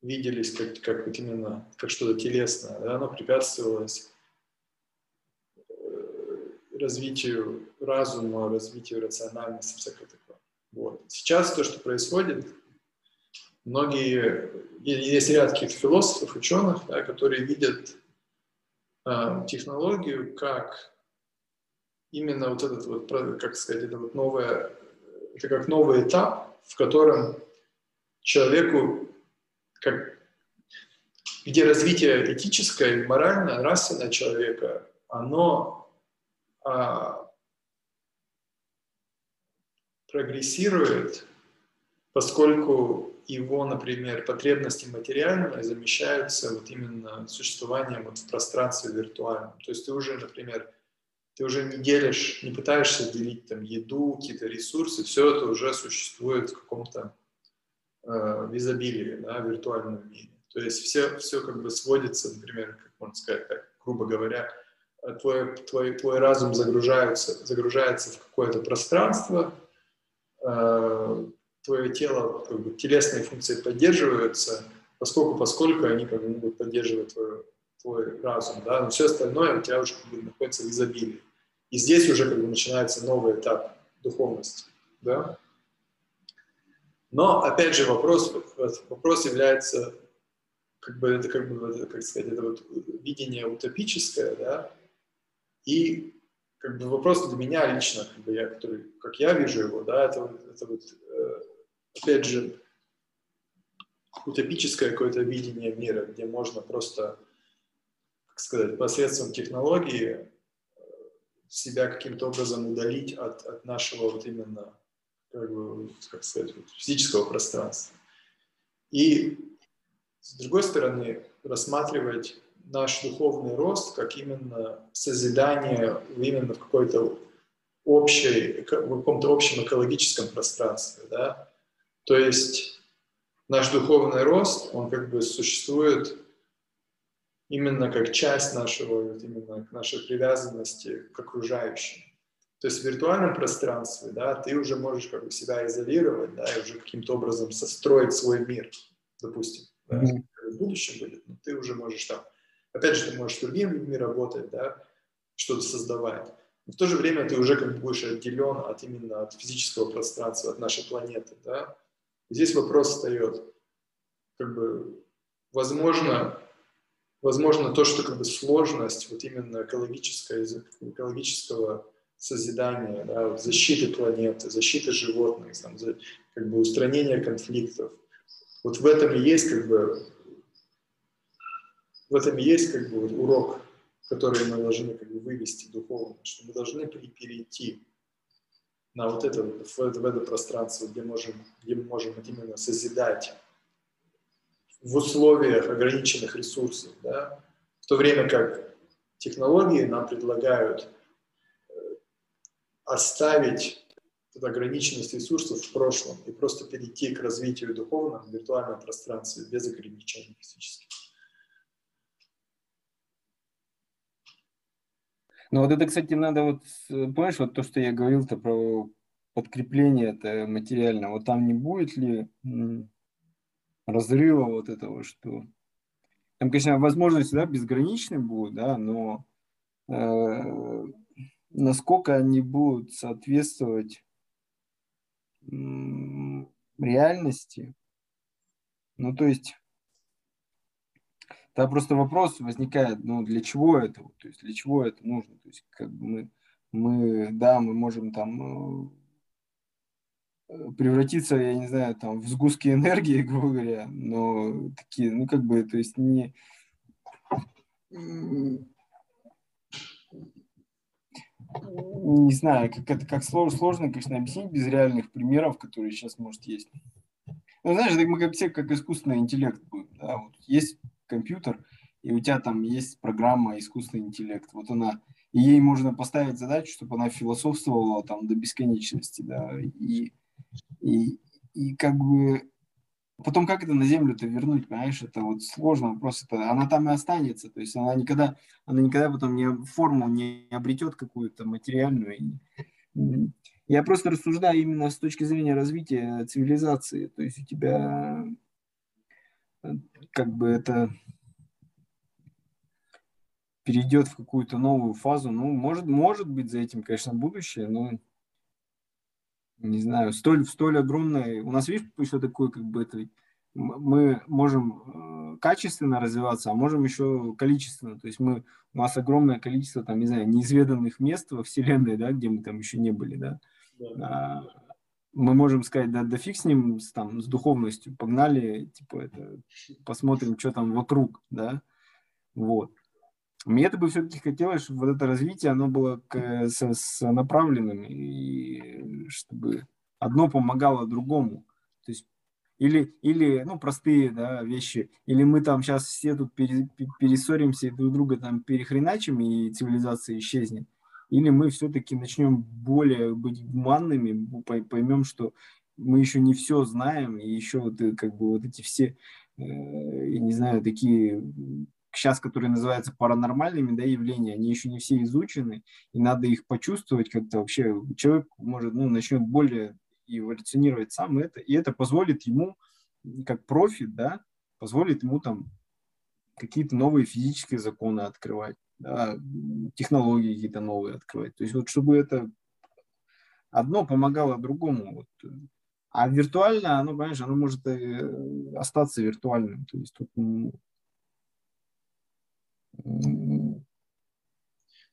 виделись как, как вот именно как что-то телесное, да, оно препятствовалось э, развитию разума, развитию рациональности, всякое такое. Вот. Сейчас то, что происходит, многие, есть ряд каких-то философов, ученых, да, которые видят э, технологию как именно вот этот вот, как сказать, это вот новое это как новый этап, в котором человеку, как, где развитие этическое, моральное, нравственное человека, оно а, прогрессирует, поскольку его, например, потребности материальные замещаются вот именно существованием вот в пространстве виртуальном. То есть ты уже, например, ты уже не делишь, не пытаешься делить там еду, какие-то ресурсы, все это уже существует в каком-то э, в изобилии, да, в виртуальном мире. То есть все, все как бы сводится, например, как можно сказать, так, грубо говоря, э, твой, твой, твой разум загружается, загружается в какое-то пространство, э, твое тело, как бы, телесные функции поддерживаются, поскольку, поскольку они как бы могут поддерживать твое твой разум, да, но все остальное у тебя уже как бы находится в изобилии. И здесь уже как бы начинается новый этап духовности, да. Но, опять же, вопрос, вопрос является, как бы, это, как бы, как сказать, это вот видение утопическое, да, и как бы вопрос для меня лично, как, бы я, который, как я вижу его, да, это, это вот, э, опять же, утопическое какое-то видение мира, где можно просто как сказать, посредством технологии э, себя каким-то образом удалить от, от нашего вот именно, как, бы, как сказать, физического пространства. И с другой стороны, рассматривать наш духовный рост как именно созидание именно в какой-то общей, в каком-то общем экологическом пространстве, да. То есть наш духовный рост, он как бы существует именно как часть нашего, вот именно нашей привязанности к окружающим. То есть в виртуальном пространстве, да, ты уже можешь как бы себя изолировать, да, и уже каким-то образом состроить свой мир, допустим. Да, mm-hmm. в будущем будет, но ты уже можешь там, опять же, ты можешь с другими людьми работать, да, что-то создавать. Но в то же время ты уже как бы будешь отделен от именно от физического пространства, от нашей планеты, да. И здесь вопрос встает, как бы, возможно, возможно, то, что как бы сложность вот именно экологического, экологического созидания, да, защиты планеты, защиты животных, там, за, как бы устранения конфликтов. Вот в этом и есть как бы в этом и есть как бы урок, который мы должны как бы вывести духовно, что мы должны перейти на вот это, в это, в это пространство, где, можем, где мы можем именно созидать в условиях ограниченных ресурсов, да? в то время как технологии нам предлагают э, оставить ограниченность ресурсов в прошлом и просто перейти к развитию духовного в виртуальном пространстве без ограничений физических. Ну вот это, кстати, надо вот, понимаешь, вот то, что я говорил-то про подкрепление это материально, вот там не будет ли разрыва вот этого, что там, конечно, возможности, да, безграничны будут, да, но э, насколько они будут соответствовать э, реальности, ну, то есть, там просто вопрос возникает, ну, для чего это, то есть, для чего это нужно, то есть, как бы мы, мы, да, мы можем там э, превратиться, я не знаю, там, в сгустки энергии, грубо говоря, но такие, ну, как бы, то есть не... Не знаю, как это как сложно, сложно, конечно, объяснить без реальных примеров, которые сейчас, может, есть. Ну, знаешь, мы как все как искусственный интеллект будем, да, вот есть компьютер, и у тебя там есть программа искусственный интеллект, вот она, и ей можно поставить задачу, чтобы она философствовала там до бесконечности, да, и и, и как бы потом как это на землю-то вернуть, понимаешь, это вот сложно вопрос, это, она там и останется, то есть она никогда, она никогда потом не, форму не обретет какую-то материальную. Я просто рассуждаю именно с точки зрения развития цивилизации, то есть у тебя как бы это перейдет в какую-то новую фазу, ну, может, может быть за этим, конечно, будущее, но не знаю, столь, столь огромное. У нас, видишь, что такое, как бы это, мы можем э, качественно развиваться, а можем еще количественно. То есть мы, у нас огромное количество, там, не знаю, неизведанных мест во Вселенной, да, где мы там еще не были, да. да. А, мы можем сказать, да, да фиг с ним, с, там, с духовностью, погнали, типа, это, посмотрим, что там вокруг, да. Вот. Мне это бы все-таки хотелось, чтобы вот это развитие, оно было к, с, с направленным, и чтобы одно помогало другому. То есть или, или ну, простые да, вещи, или мы там сейчас все тут пере, перессоримся и друг друга там перехреначим, и цивилизация исчезнет, или мы все-таки начнем более быть гуманными, поймем, что мы еще не все знаем, и еще вот, э, как бы вот эти все, э, я не знаю, такие сейчас, которые называются паранормальными да, явления, они еще не все изучены, и надо их почувствовать как-то вообще. Человек может, ну, начнет более эволюционировать сам это, и это позволит ему, как профи, да, позволит ему там какие-то новые физические законы открывать, да, технологии какие-то новые открывать. То есть вот чтобы это одно помогало другому. Вот. А виртуально, оно, понимаешь, оно может э, остаться виртуальным. То есть тут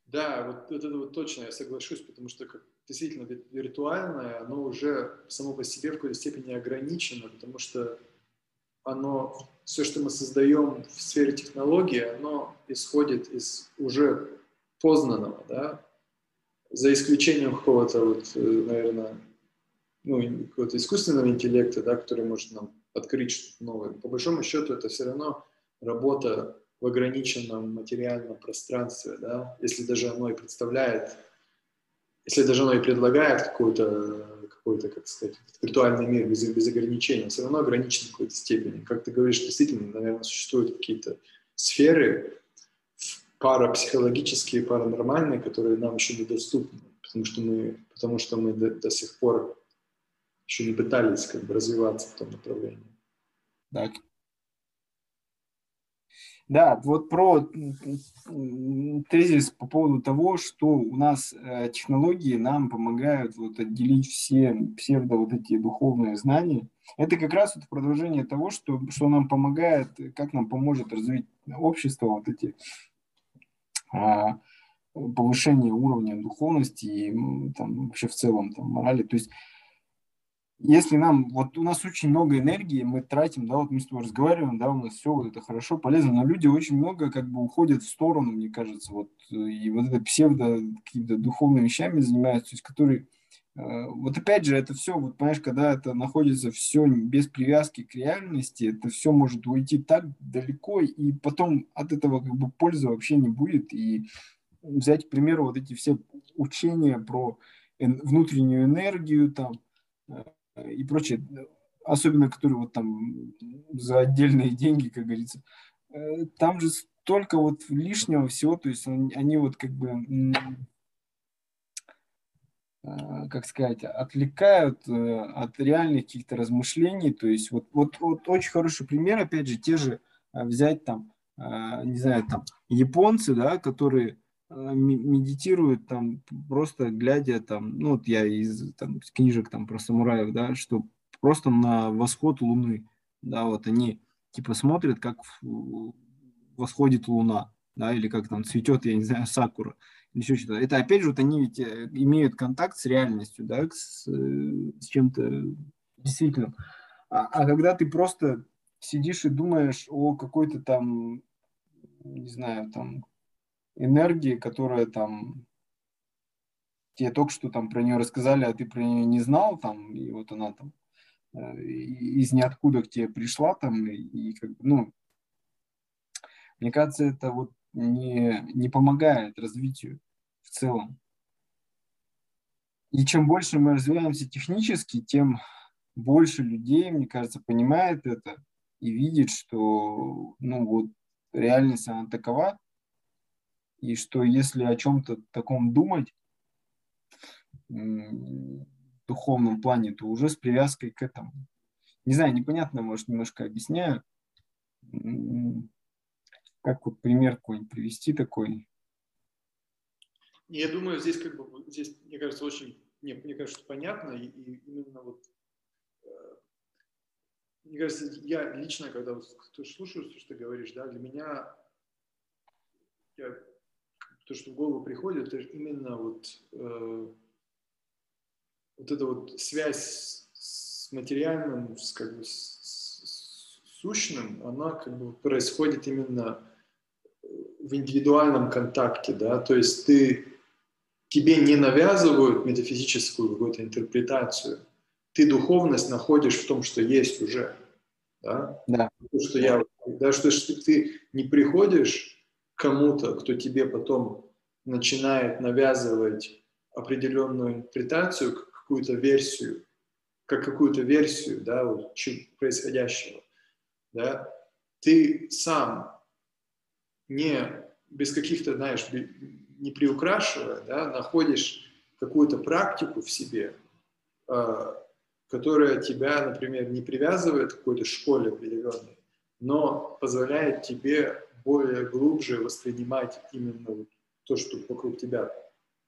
да, вот это вот точно, я соглашусь, потому что как действительно виртуальное, оно уже само по себе в какой-то степени ограничено, потому что оно, все, что мы создаем в сфере технологии, оно исходит из уже познанного, да, за исключением какого-то вот, э, наверное, ну, какого-то искусственного интеллекта, да, который может нам открыть что-то новое. По большому счету это все равно работа в ограниченном материальном пространстве, да, если даже оно и представляет, если даже оно и предлагает какой-то, какой-то как сказать, виртуальный мир без, без ограничений, все равно ограничен в какой-то степени. Как ты говоришь, действительно, наверное, существуют какие-то сферы парапсихологические, паранормальные, которые нам еще недоступны, потому что мы, потому что мы до, до сих пор еще не пытались как бы развиваться в том направлении. Так, Да, вот про тезис по поводу того, что у нас э, технологии нам помогают вот отделить все псевдо вот эти духовные знания. Это как раз вот продолжение того, что, что нам помогает, как нам поможет развить общество, вот эти а, повышение уровня духовности и там, вообще в целом там, морали. То есть если нам, вот у нас очень много энергии, мы тратим, да, вот мы с тобой разговариваем, да, у нас все вот это хорошо, полезно, но люди очень много как бы уходят в сторону, мне кажется, вот, и вот это псевдо какими-то духовными вещами занимаются, то есть которые, э, вот опять же, это все, вот понимаешь, когда это находится все без привязки к реальности, это все может уйти так далеко, и потом от этого как бы пользы вообще не будет, и взять, к примеру, вот эти все учения про внутреннюю энергию, там, э, и прочее, особенно которые вот там за отдельные деньги, как говорится, э, там же столько вот лишнего всего, то есть они, они вот как бы, э, как сказать, отвлекают э, от реальных каких-то размышлений, то есть вот, вот, вот очень хороший пример, опять же, те же взять там, не знаю, там японцы, да, которые медитируют там просто глядя там, ну вот я из там, книжек там про самураев, да, что просто на восход Луны, да, вот они типа смотрят, как восходит Луна, да, или как там цветет, я не знаю, сакура, или еще что-то. Это опять же вот они ведь э, имеют контакт с реальностью, да, с, с чем-то действительно. А, а когда ты просто сидишь и думаешь о какой-то там, не знаю, там энергии, которая там тебе только что там про нее рассказали, а ты про нее не знал, там, и вот она там э, из ниоткуда к тебе пришла там, и, и как бы, ну, мне кажется, это вот не, не помогает развитию в целом. И чем больше мы развиваемся технически, тем больше людей, мне кажется, понимает это и видит, что ну, вот, реальность она такова, и что если о чем-то таком думать духовном плане, то уже с привязкой к этому. Не знаю, непонятно, может, немножко объясняю. Как вот пример какой-нибудь привести такой? Я думаю, здесь как бы, здесь, мне кажется, очень, не, мне кажется, понятно, и, и именно вот, э, мне кажется, я лично, когда вот слушаю, что ты говоришь, да, для меня, я то, что в голову приходит, это именно вот, э, вот эта вот связь с материальным, с, как бы, с, с сущным, она как бы происходит именно в индивидуальном контакте, да, то есть ты, тебе не навязывают метафизическую какую-то интерпретацию, ты духовность находишь в том, что есть уже, да, да. То, что я, да, что ты не приходишь кому-то, кто тебе потом начинает навязывать определенную интерпретацию, какую-то версию, как какую-то версию да, вот, происходящего, да, ты сам не без каких-то, знаешь, не приукрашивая, да, находишь какую-то практику в себе, э, которая тебя, например, не привязывает к какой-то школе определенной, но позволяет тебе более глубже воспринимать именно то, что вокруг тебя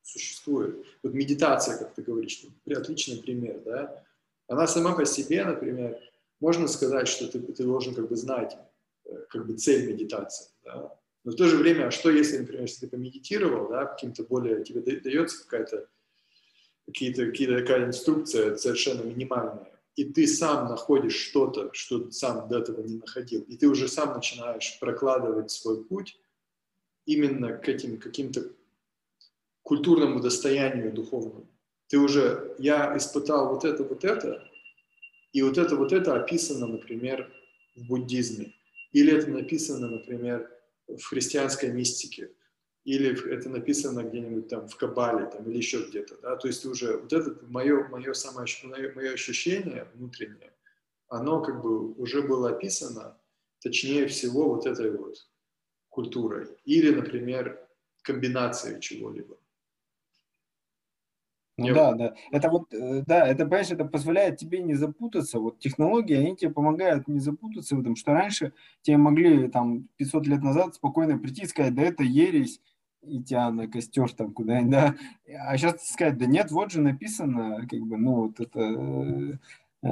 существует. Вот медитация, как ты говоришь, отличный пример, да? Она сама по себе, например, можно сказать, что ты, ты должен как бы знать э, как бы цель медитации, да? Но в то же время, а что если, например, если ты помедитировал, да, каким-то более, тебе дается какая-то какие-то, какие-то такая инструкция совершенно минимальная, и ты сам находишь что-то, что сам до этого не находил, и ты уже сам начинаешь прокладывать свой путь именно к этим каким-то культурному достоянию духовному. Ты уже, я испытал вот это, вот это, и вот это, вот это описано, например, в буддизме, или это написано, например, в христианской мистике, или это написано где-нибудь там в Кабале там, или еще где-то. Да? То есть уже вот это мое, мое, самое, мое, ощущение внутреннее, оно как бы уже было описано, точнее всего, вот этой вот культурой. Или, например, комбинацией чего-либо. Ну, да, да. Это вот, э, да, это, понимаешь, это позволяет тебе не запутаться. Вот технологии, они тебе помогают не запутаться в этом, что раньше тебе могли там 500 лет назад спокойно прийти и сказать, да это ересь, и тебя на костер там куда-нибудь, да. А сейчас сказать, да нет, вот же написано, как бы, ну вот это э, э,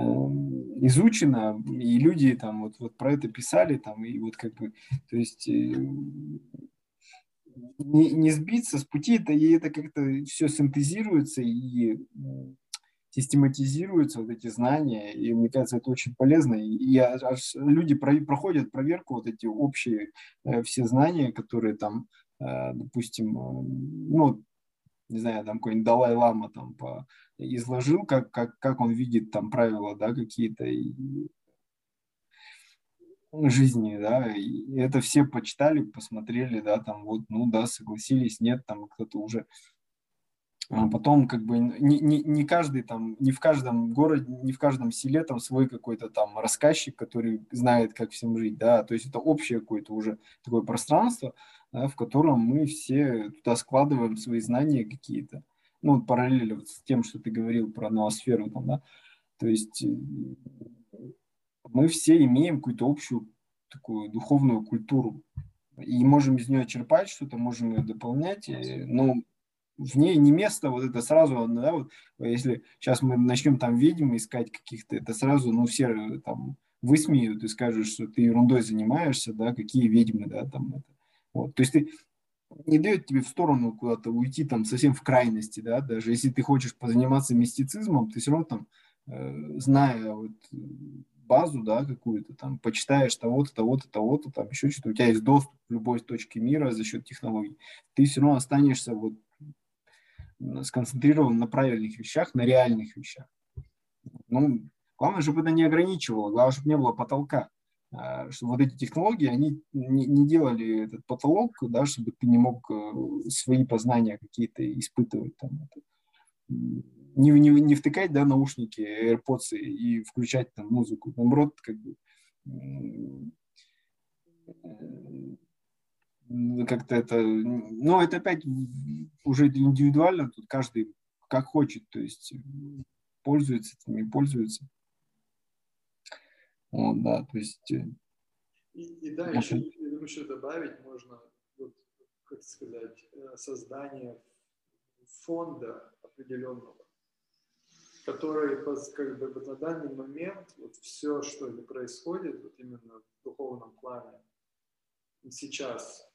изучено, и люди там вот, вот про это писали, там, и вот как бы, то есть не, не сбиться с пути, это, и это как-то все синтезируется и систематизируются вот эти знания, и мне кажется, это очень полезно. И, и аж люди про, проходят проверку вот эти общие э, все знания, которые там, э, допустим, э, ну, не знаю, там какой-нибудь Далай-Лама там по, изложил, как, как, как он видит там правила, да, какие-то, и жизни, да, и это все почитали, посмотрели, да, там вот, ну да, согласились, нет, там кто-то уже потом как бы не, не, не каждый там, не в каждом городе, не в каждом селе там свой какой-то там рассказчик, который знает, как всем жить, да, то есть это общее какое-то уже такое пространство, да, в котором мы все туда складываем свои знания какие-то, ну, параллельно вот с тем, что ты говорил про ноосферу там, да, то есть э, мы все имеем какую-то общую такую духовную культуру. И можем из нее черпать что-то, можем ее дополнять, но в ней не место вот это сразу, да, вот если сейчас мы начнем там ведьм искать каких-то, это сразу, ну, все там высмеют и скажут, что ты ерундой занимаешься, да, какие ведьмы, да, там это. Вот, то есть ты не дает тебе в сторону куда-то уйти там совсем в крайности, да, даже если ты хочешь позаниматься мистицизмом, ты все равно там, э, зная вот базу, да, какую-то там, почитаешь того-то, того-то, того-то, там еще что-то, у тебя есть доступ к любой точке мира за счет технологий, ты все равно останешься вот сконцентрирован на правильных вещах, на реальных вещах. Ну, главное, чтобы это не ограничивало, главное, чтобы не было потолка. А, чтобы вот эти технологии, они не, делали этот потолок, да, чтобы ты не мог э, свои познания какие-то испытывать. Там. Не, не, не втыкать да, наушники, AirPods и включать там музыку. Наоборот, как бы как-то это, ну, это опять уже индивидуально, тут каждый как хочет, то есть пользуется, не пользуется. Вот, да, то есть... Э, и, и да, еще, еще добавить можно, вот, как сказать, э, создание фонда определенного, который как бы на данный момент вот все, что происходит вот именно в духовном плане сейчас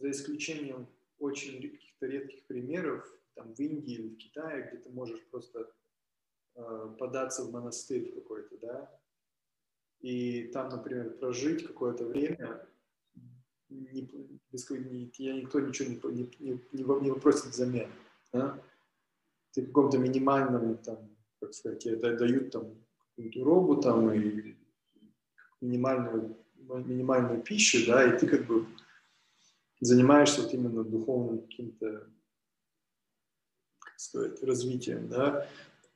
за исключением очень каких-то редких примеров, там в Индии или в Китае, где ты можешь просто э, податься в монастырь какой-то, да, и там, например, прожить какое-то время, не, без, не, тебя никто ничего не, не, не, не попросит взамен, да? ты в каком-то минимальном, там, как сказать, тебе дают там какую-то робу там и минимальную, минимальную пищу, да, и ты как бы занимаешься вот именно духовным каким-то, как сказать, развитием, да,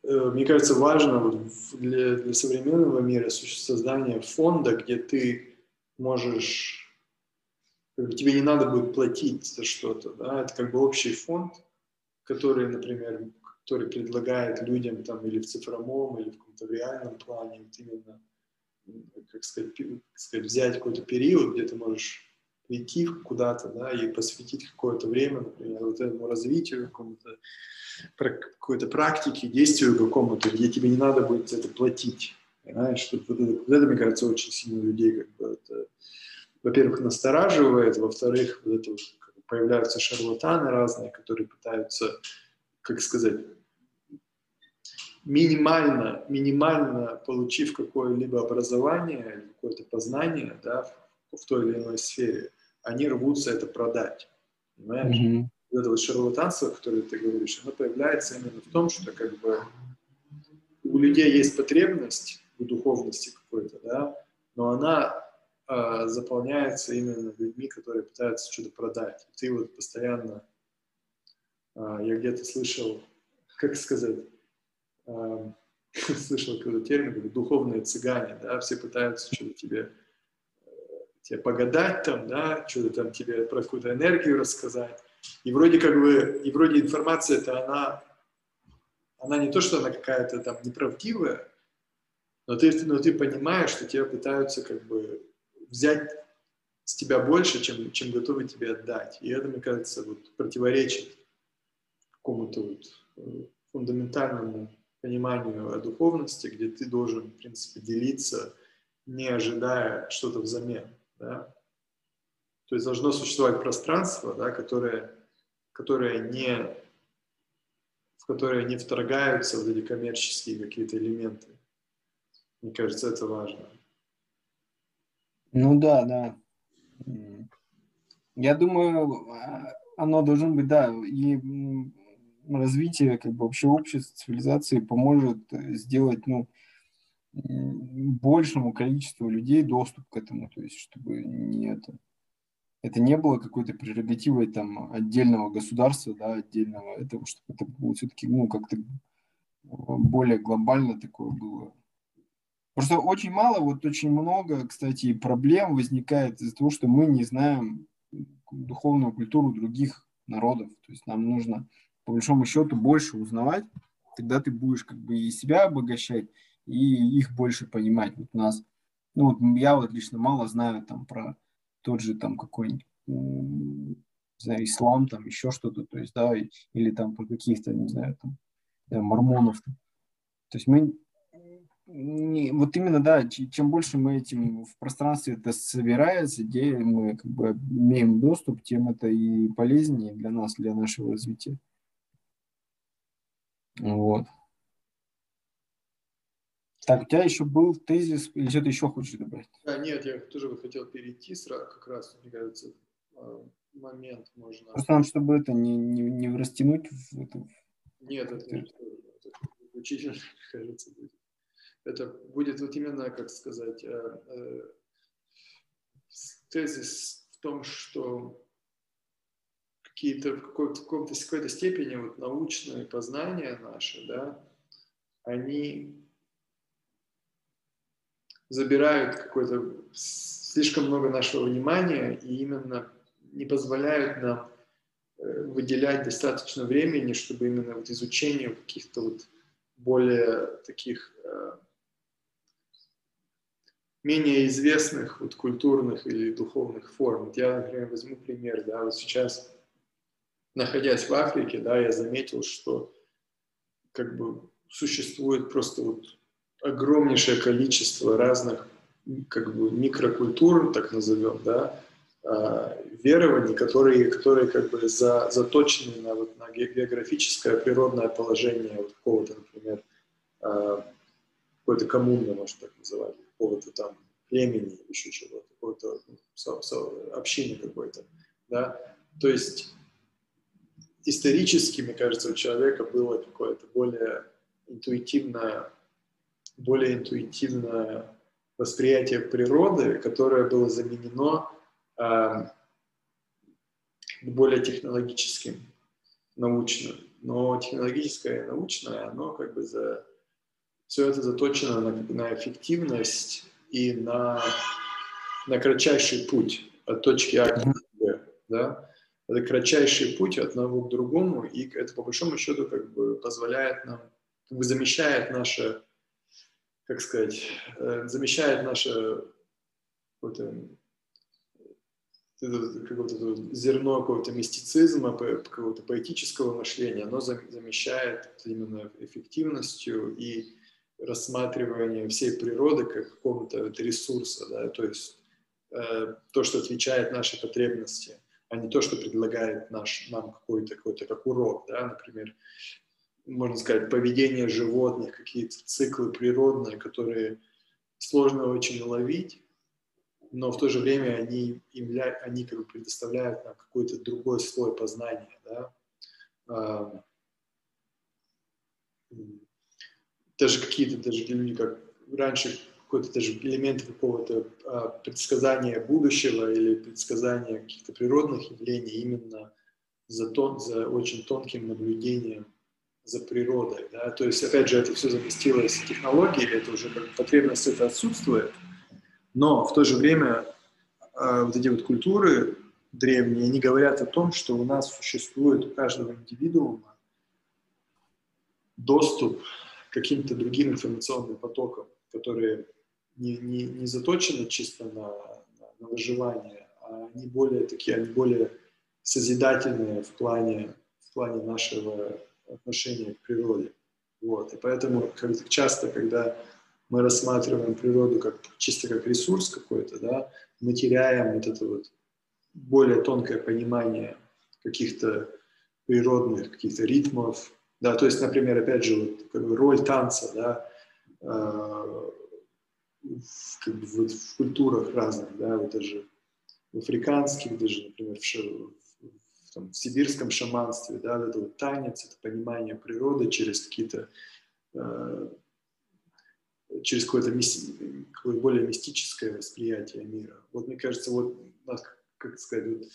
э, мне кажется, важно вот для, для современного мира создание фонда, где ты можешь, тебе не надо будет платить за что-то, да, это как бы общий фонд, который, например, который предлагает людям там или в цифровом, или в каком-то реальном плане вот именно, как сказать, как сказать взять какой-то период, где ты можешь прийти куда-то, да, и посвятить какое-то время, например, вот этому развитию, какому-то какой-то практике, действию какому-то, где тебе не надо будет это платить. Понимаешь, вот это, вот это, мне кажется, очень сильно людей как бы это, во-первых, настораживает, во-вторых, вот это вот, появляются шарлатаны разные, которые пытаются, как сказать, минимально, минимально получив какое-либо образование какое-то познание, да, в той или иной сфере, они рвутся это продать. Понимаешь? Mm-hmm. Вот это вот шарлатанство, которое ты говоришь, оно появляется именно в том, что как бы у людей есть потребность в духовности какой-то, да, но она э, заполняется именно людьми, которые пытаются что-то продать. Ты вот постоянно, э, я где-то слышал, как сказать, э, слышал какой-то термин, духовные цыгане, да, все пытаются что-то тебе тебе погадать там, да, что-то там тебе про какую-то энергию рассказать. И вроде как бы, и вроде информация это она она не то, что она какая-то там неправдивая, но ты, но ты понимаешь, что тебя пытаются как бы взять с тебя больше, чем, чем готовы тебе отдать. И это, мне кажется, вот противоречит какому-то вот э, фундаментальному пониманию о духовности, где ты должен, в принципе, делиться, не ожидая что-то взамен. Да? То есть должно существовать пространство, да, которое, которое не, в которое не вторгаются вот эти коммерческие какие-то элементы. Мне кажется, это важно. Ну да, да. Я думаю, а, оно должно быть, да, и развитие как бы вообще общества, цивилизации поможет э, сделать, ну, большему количеству людей доступ к этому, то есть чтобы не это, это не было какой-то прерогативой там отдельного государства, да, отдельного этого, чтобы это было все-таки, ну, как-то более глобально такое было. Просто очень мало, вот очень много, кстати, проблем возникает из-за того, что мы не знаем духовную культуру других народов. То есть нам нужно, по большому счету, больше узнавать, тогда ты будешь как бы и себя обогащать, и их больше понимать. Вот у нас, ну вот я вот лично мало знаю там про тот же там какой-нибудь не знаю, ислам, там еще что-то, то есть, да, или там про каких-то, не знаю, там, да, мормонов. То есть мы не, вот именно, да, чем больше мы этим в пространстве это собирается, где мы как бы имеем доступ, тем это и полезнее для нас, для нашего развития. Вот. Так, у тебя еще был тезис, или что-то еще хочешь добавить? Да, нет, я тоже хотел перейти сразу, как раз, мне кажется, а, момент можно... Просто нам, чтобы это не, не, не растянуть в эту... Нет, это, это, это учительно, кажется, будет. Это будет вот именно, как сказать, э, э, тезис в том, что какие-то в какой-то, в какой-то, какой-то степени вот научные познания наши, да, они забирают какое-то слишком много нашего внимания и именно не позволяют нам э, выделять достаточно времени, чтобы именно вот изучению каких-то вот более таких менее известных вот, культурных или духовных форм. Я, например, возьму пример, да, вот сейчас, находясь в Африке, да, я заметил, что как бы существует просто вот огромнейшее количество разных как бы микрокультур, так назовем, да, а, верований, которые, которые как бы за, заточены на, вот, на географическое природное положение вот какого-то, например, а, какой-то коммуны, может так называть какого-то там племени, еще чего-то, какой-то ну, общины какой-то, да, то есть исторически, мне кажется, у человека было какое-то более интуитивное, более интуитивное восприятие природы, которое было заменено э, более технологическим, научным. Но технологическое и научное, оно как бы за все это заточено на, на эффективность и на, на кратчайший путь от точки А к Б. Да? Это кратчайший путь от одного к другому, и это по большому счету как бы позволяет нам, как бы замещает наше, как сказать, э, замещает наше какое-то какое-то зерно какого-то мистицизма, какого-то поэтического мышления, оно замещает именно эффективностью и рассматривание всей природы как какого-то ресурса, да, то есть э, то, что отвечает нашей потребности, а не то, что предлагает наш, нам какой-то, какой-то как урок, да, например, можно сказать, поведение животных, какие-то циклы природные, которые сложно очень уловить, но в то же время они, явля... они как бы предоставляют нам какой-то другой слой познания, да, даже какие-то даже люди, как раньше какой-то даже элементы какого-то а, предсказания будущего или предсказания каких-то природных явлений именно за, тон, за очень тонким наблюдением за природой. Да? То есть, опять же, это все заместилось технологией, это уже потребность это отсутствует, но в то же время а, вот эти вот культуры древние, они говорят о том, что у нас существует у каждого индивидуума доступ к каким-то другим информационным потокам, которые не, не, не заточены чисто на, на, на выживание, а они более такие, они более созидательные в плане, в плане нашего отношения к природе. Вот. И поэтому как, часто, когда мы рассматриваем природу как, чисто как ресурс какой-то, да, мы теряем вот это вот более тонкое понимание каких-то природных, каких-то ритмов. Да, то есть, например, опять же, вот, как бы роль танца, да, э, в, как бы, вот, в культурах разных, да, вот даже в африканских, даже, например, в, там, в сибирском шаманстве, да, это вот танец, это понимание природы через какие-то э, через какое-то какое более мистическое восприятие мира. Вот мне кажется, вот как сказать, вот,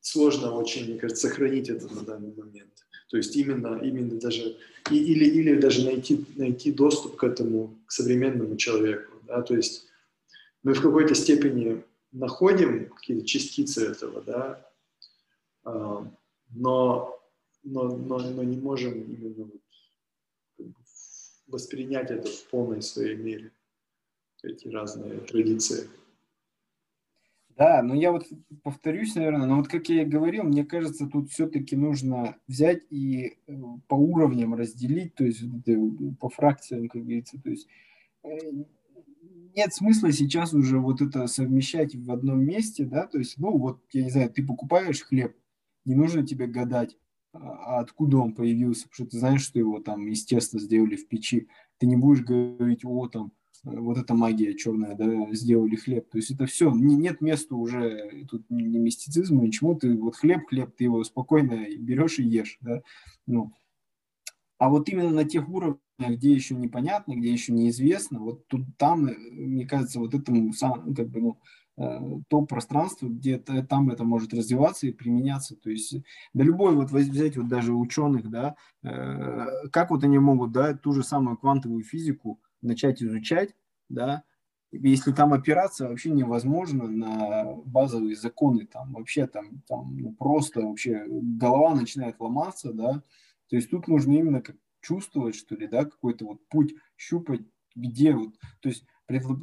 сложно очень, мне кажется, сохранить это на данный момент. То есть именно, именно даже, и, или, или даже найти, найти доступ к этому, к современному человеку. Да? То есть мы в какой-то степени находим какие-то частицы этого, да, но, но, но, но не можем именно воспринять это в полной своей мере, эти разные традиции. Да, но я вот повторюсь, наверное, но вот как я и говорил, мне кажется, тут все-таки нужно взять и э, по уровням разделить, то есть по фракциям, как говорится, то есть э, нет смысла сейчас уже вот это совмещать в одном месте, да, то есть, ну вот, я не знаю, ты покупаешь хлеб, не нужно тебе гадать, а откуда он появился, потому что ты знаешь, что его там, естественно, сделали в печи, ты не будешь говорить, о, там, вот эта магия черная, да, сделали хлеб. То есть это все, не, нет места уже, тут ни, ни мистицизма, ничего, ты вот хлеб, хлеб, ты его спокойно берешь и ешь, да, ну. А вот именно на тех уровнях, где еще непонятно, где еще неизвестно, вот тут там, мне кажется, вот этому сам, как бы, ну, э, то пространство, где -то, там это может развиваться и применяться. То есть, да любой, вот взять вот даже ученых, да, э, как вот они могут, да, ту же самую квантовую физику, начать изучать, да, если там опираться вообще невозможно на базовые законы, там вообще там, там ну, просто вообще голова начинает ломаться, да, то есть тут нужно именно как чувствовать, что ли, да, какой-то вот путь щупать, где вот, то есть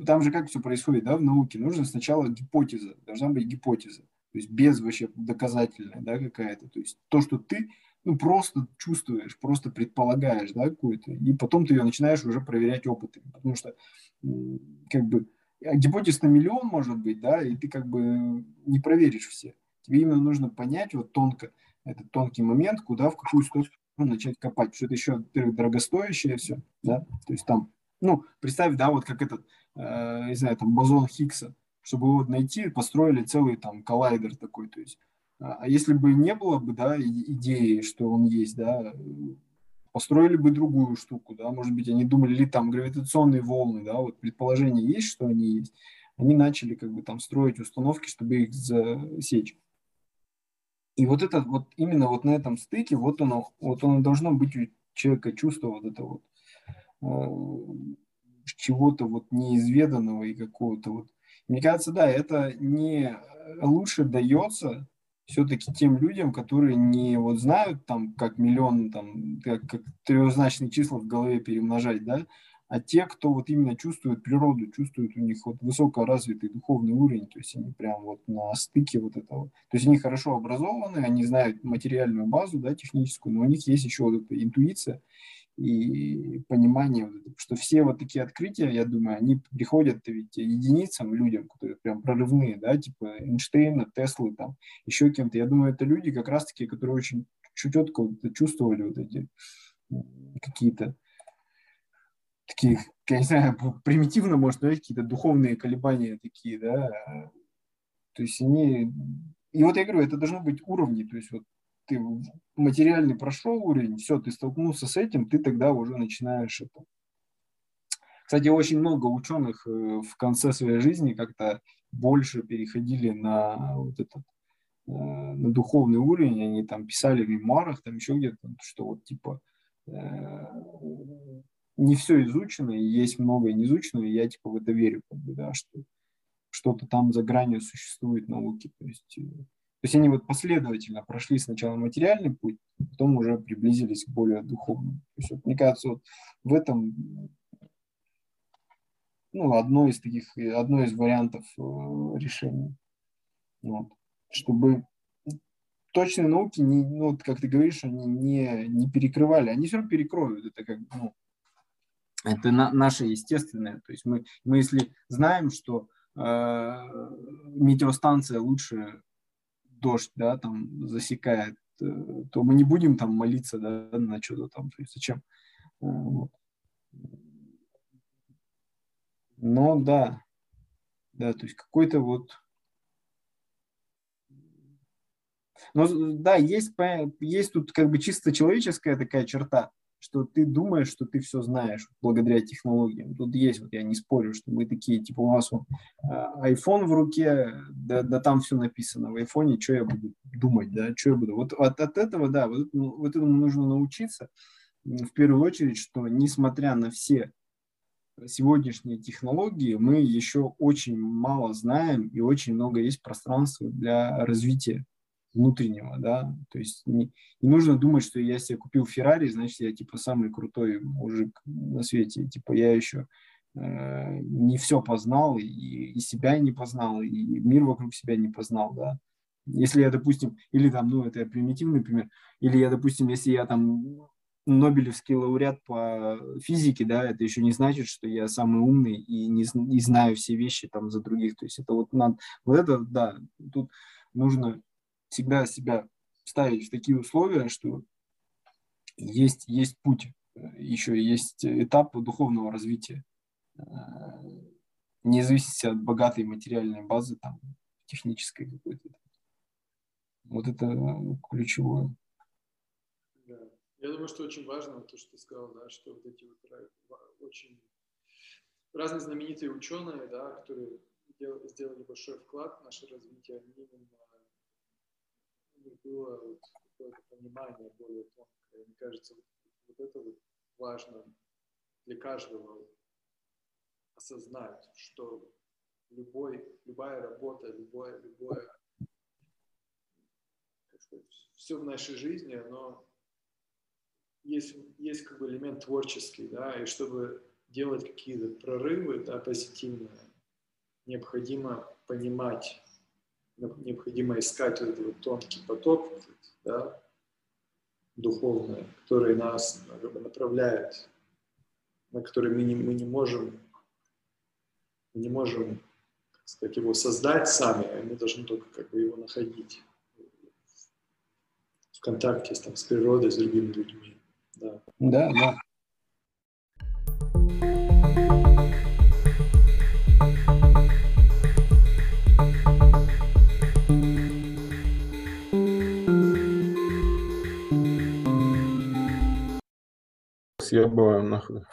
там же как все происходит, да, в науке, нужно сначала гипотеза, должна быть гипотеза, то есть без вообще доказательная, да, какая-то, то есть то, что ты ну, просто чувствуешь, просто предполагаешь, да, какую-то, и потом ты ее начинаешь уже проверять опытами, потому что, как бы, гипотез на миллион может быть, да, и ты как бы не проверишь все. Тебе именно нужно понять вот тонко, этот тонкий момент, куда, в какую сторону начать копать, что это еще, во-первых, дорогостоящее все, да, то есть там, ну, представь, да, вот как этот, э, не знаю, там, бозон Хиггса, чтобы его найти, построили целый там коллайдер такой, то есть а если бы не было бы, да, идеи, что он есть, да, построили бы другую штуку, да, может быть, они думали, ли там гравитационные волны, да, вот предположение есть, что они есть, они начали как бы там строить установки, чтобы их засечь. И вот это вот именно вот на этом стыке, вот оно, вот оно должно быть у человека чувство вот это вот чего-то вот неизведанного и какого-то вот. Мне кажется, да, это не лучше дается все-таки тем людям, которые не вот знают там, как миллион, там, как, как трехзначные числа в голове перемножать, да, а те, кто вот именно чувствует природу, чувствует у них вот высокоразвитый духовный уровень, то есть они прям вот на стыке вот этого. То есть они хорошо образованы, они знают материальную базу, да, техническую, но у них есть еще вот эта интуиция, и понимание, что все вот такие открытия, я думаю, они приходят ведь единицам, людям, которые прям прорывные, да, типа Эйнштейна, Теслы, там, еще кем-то. Я думаю, это люди как раз-таки, которые очень четко вот чувствовали вот эти какие-то такие, я не знаю, примитивно, может, сказать, какие-то духовные колебания такие, да, то есть они, и вот я говорю, это должно быть уровни, то есть вот ты материальный прошел уровень, все, ты столкнулся с этим, ты тогда уже начинаешь это. Кстати, очень много ученых э, в конце своей жизни как-то больше переходили на вот этот э, на духовный уровень, они там писали в мемуарах, там еще где-то, что вот типа э, не все изучено, и есть много не изученного, и я типа в это верю, как бы, да, что что-то там за гранью существует науки. То есть То есть они вот последовательно прошли сначала материальный путь, потом уже приблизились к более духовному. То есть, вот, мне кажется, вот в этом ну, одно из таких, одно из вариантов э, решения. Вот. Чтобы точные науки, не, ну, вот как ты говоришь, они не, не перекрывали. Они все равно перекроют. Это как ну, это на, наше естественное. То есть мы, мы если знаем, что э, метеостанция лучше дождь, да, там засекает, э, то мы не будем там молиться, да, на что-то там, то есть зачем? Э, вот. Но да, да, то есть какой-то вот но да, есть, есть тут как бы чисто человеческая такая черта, что ты думаешь, что ты все знаешь благодаря технологиям. Тут есть, вот я не спорю, что мы такие, типа у нас вот, а, iPhone в руке, да, да там все написано в айфоне, что я буду думать, да, что я буду. Вот от, от этого, да, вот, ну, вот этому нужно научиться в первую очередь, что несмотря на все сегодняшние технологии, мы еще очень мало знаем и очень много есть пространства для развития внутреннего, да, то есть не, не нужно думать, что я себе купил Феррари, значит, я, типа, самый крутой мужик на свете, типа, я еще э, не все познал, и, и себя не познал, и мир вокруг себя не познал, да, если я, допустим, или там, ну, это примитивный пример, или я, допустим, если я там Нобелевский лауреат по физике, да, это еще не значит, что я самый умный и не, не знаю все вещи там за других, то есть это вот надо, вот это, да, тут нужно всегда себя ставить в такие условия, что есть, есть путь, еще есть этап духовного развития, не зависит от богатой материальной базы, там, технической какой-то. Вот это ключевое. Да. Я думаю, что очень важно то, что ты сказал, да, что вот эти вот очень разные знаменитые ученые, да, которые сделали большой вклад в наше развитие, они именно было вот какое-то понимание более тонкое. Мне кажется, вот, вот это вот важно для каждого осознать, что любой, любая работа, любое, любое, как сказать, все в нашей жизни, оно есть, есть как бы элемент творческий, да, и чтобы делать какие-то прорывы, да, позитивные, необходимо понимать необходимо искать вот этот тонкий поток, да, духовный, который нас направляет, на который мы не, мы не можем, мы не можем, как сказать, его создать сами, а мы должны только как бы его находить в контакте с, там, с природой, с другими людьми. Да, да. да. Я бы нахуй